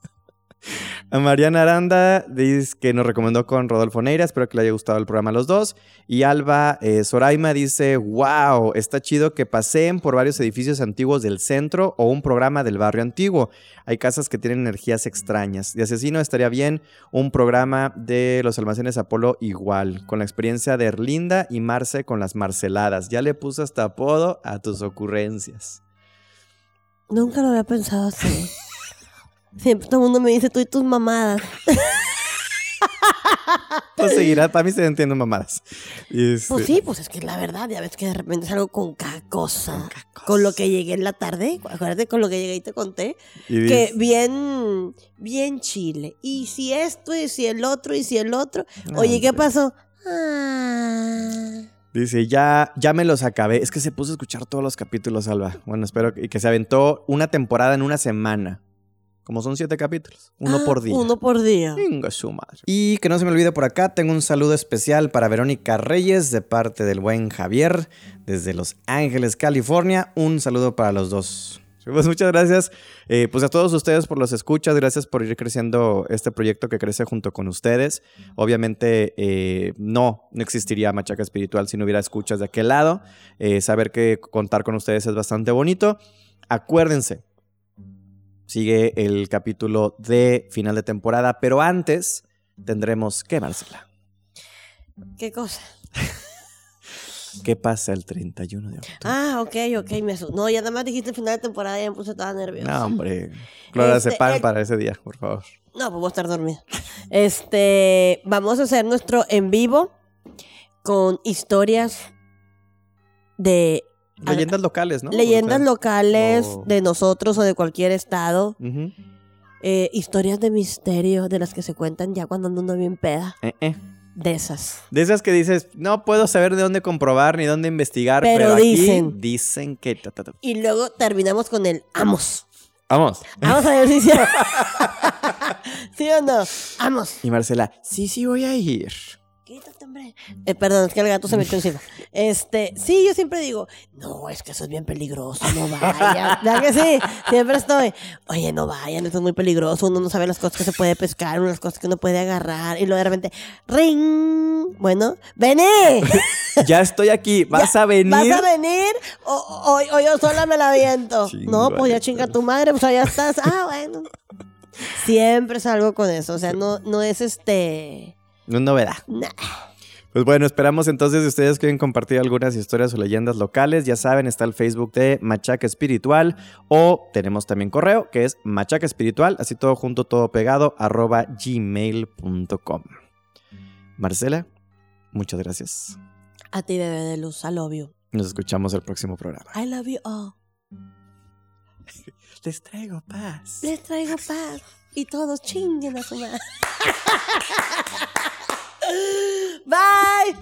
A Mariana Aranda dice que nos recomendó con Rodolfo Neira. Espero que le haya gustado el programa a los dos. Y Alba eh, Soraima dice: Wow, está chido que paseen por varios edificios antiguos del centro o un programa del barrio antiguo. Hay casas que tienen energías extrañas. De asesino estaría bien un programa de los almacenes Apolo igual, con la experiencia de Erlinda y Marce con las marceladas. Ya le puse hasta apodo a tus ocurrencias. Nunca lo había pensado así. Siempre todo el mundo me dice tú y tus mamadas. Pues seguirá, para mí se entienden mamadas. Y es- Pues sí, pues es que es la verdad, ya ves que de repente es algo con cada cosa. Con lo que llegué en la tarde, acuérdate con lo que llegué y te conté, y que bien, bien chile. Y si esto, y si el otro, y si el otro. No, Oye, ¿qué hombre. pasó? Ah. Dice, ya, ya me los acabé. Es que se puso a escuchar todos los capítulos, Alba. Bueno, espero que, y que se aventó una temporada en una semana. Como son siete capítulos. Uno Ah, por día. Uno por día. Venga su madre. Y que no se me olvide por acá, tengo un saludo especial para Verónica Reyes de parte del buen Javier desde Los Ángeles, California. Un saludo para los dos. Pues muchas gracias eh, pues a todos ustedes por los escuchas, gracias por ir creciendo este proyecto que crece junto con ustedes. Obviamente eh, no, no existiría Machaca Espiritual si no hubiera escuchas de aquel lado. Eh, saber que contar con ustedes es bastante bonito. Acuérdense, sigue el capítulo de final de temporada, pero antes tendremos que Marcela. ¿Qué cosa? ¿Qué pasa el 31 de octubre? Ah, ok, ok. Me asu- no, ya nada más dijiste final de temporada y ya me puse toda nerviosa. no, hombre. Clora, Este, el- para ese día, por favor. No, pues voy a estar dormida. Este, vamos a hacer nuestro en vivo con historias de Leyendas locales, ¿no? leyendas locales de nosotros o de cualquier estado. Eh, historias de misterio de las que se cuentan ya cuando ando uno bien peda. Eh, eh. De esas. De esas que dices, no puedo saber de dónde comprobar ni dónde investigar, pero, Pero aquí dicen. dicen que... ta, ta, ta. Y luego terminamos con el amos. Vamos. Vamos a ver si sí. ¿Sí o no? Amos. Y Marcela, sí, sí voy a ir. Quítate, hombre. Eh, perdón, es que el gato se me echó encima. Este, sí, yo siempre digo, no, es que eso es bien peligroso, no vayan. ¿Verdad que sí? Siempre estoy, oye, no vayan, eso es muy peligroso, uno no sabe las cosas que se puede pescar, unas cosas que uno puede agarrar, y luego de repente, ring, bueno, vení, Ya estoy aquí, ¿vas a venir? ¿vas a venir? O, o- o yo sola me la viento. no, pues ya chinga tu madre, pues allá estás. Ah, bueno. Siempre salgo con eso, o sea, no, no es este... No es novedad. nah. Pues bueno, esperamos entonces si ustedes quieren compartir algunas historias o leyendas locales, ya saben, está el Facebook de Machaca Espiritual o tenemos también correo que es machaca espiritual, así todo junto, todo pegado, arroba gmail.com. Marcela, muchas gracias. A ti, bebé de luz, I love you. Nos escuchamos el próximo programa. I love you all. Les traigo paz. Les traigo paz. Y todos chinguen a su madre. Bye.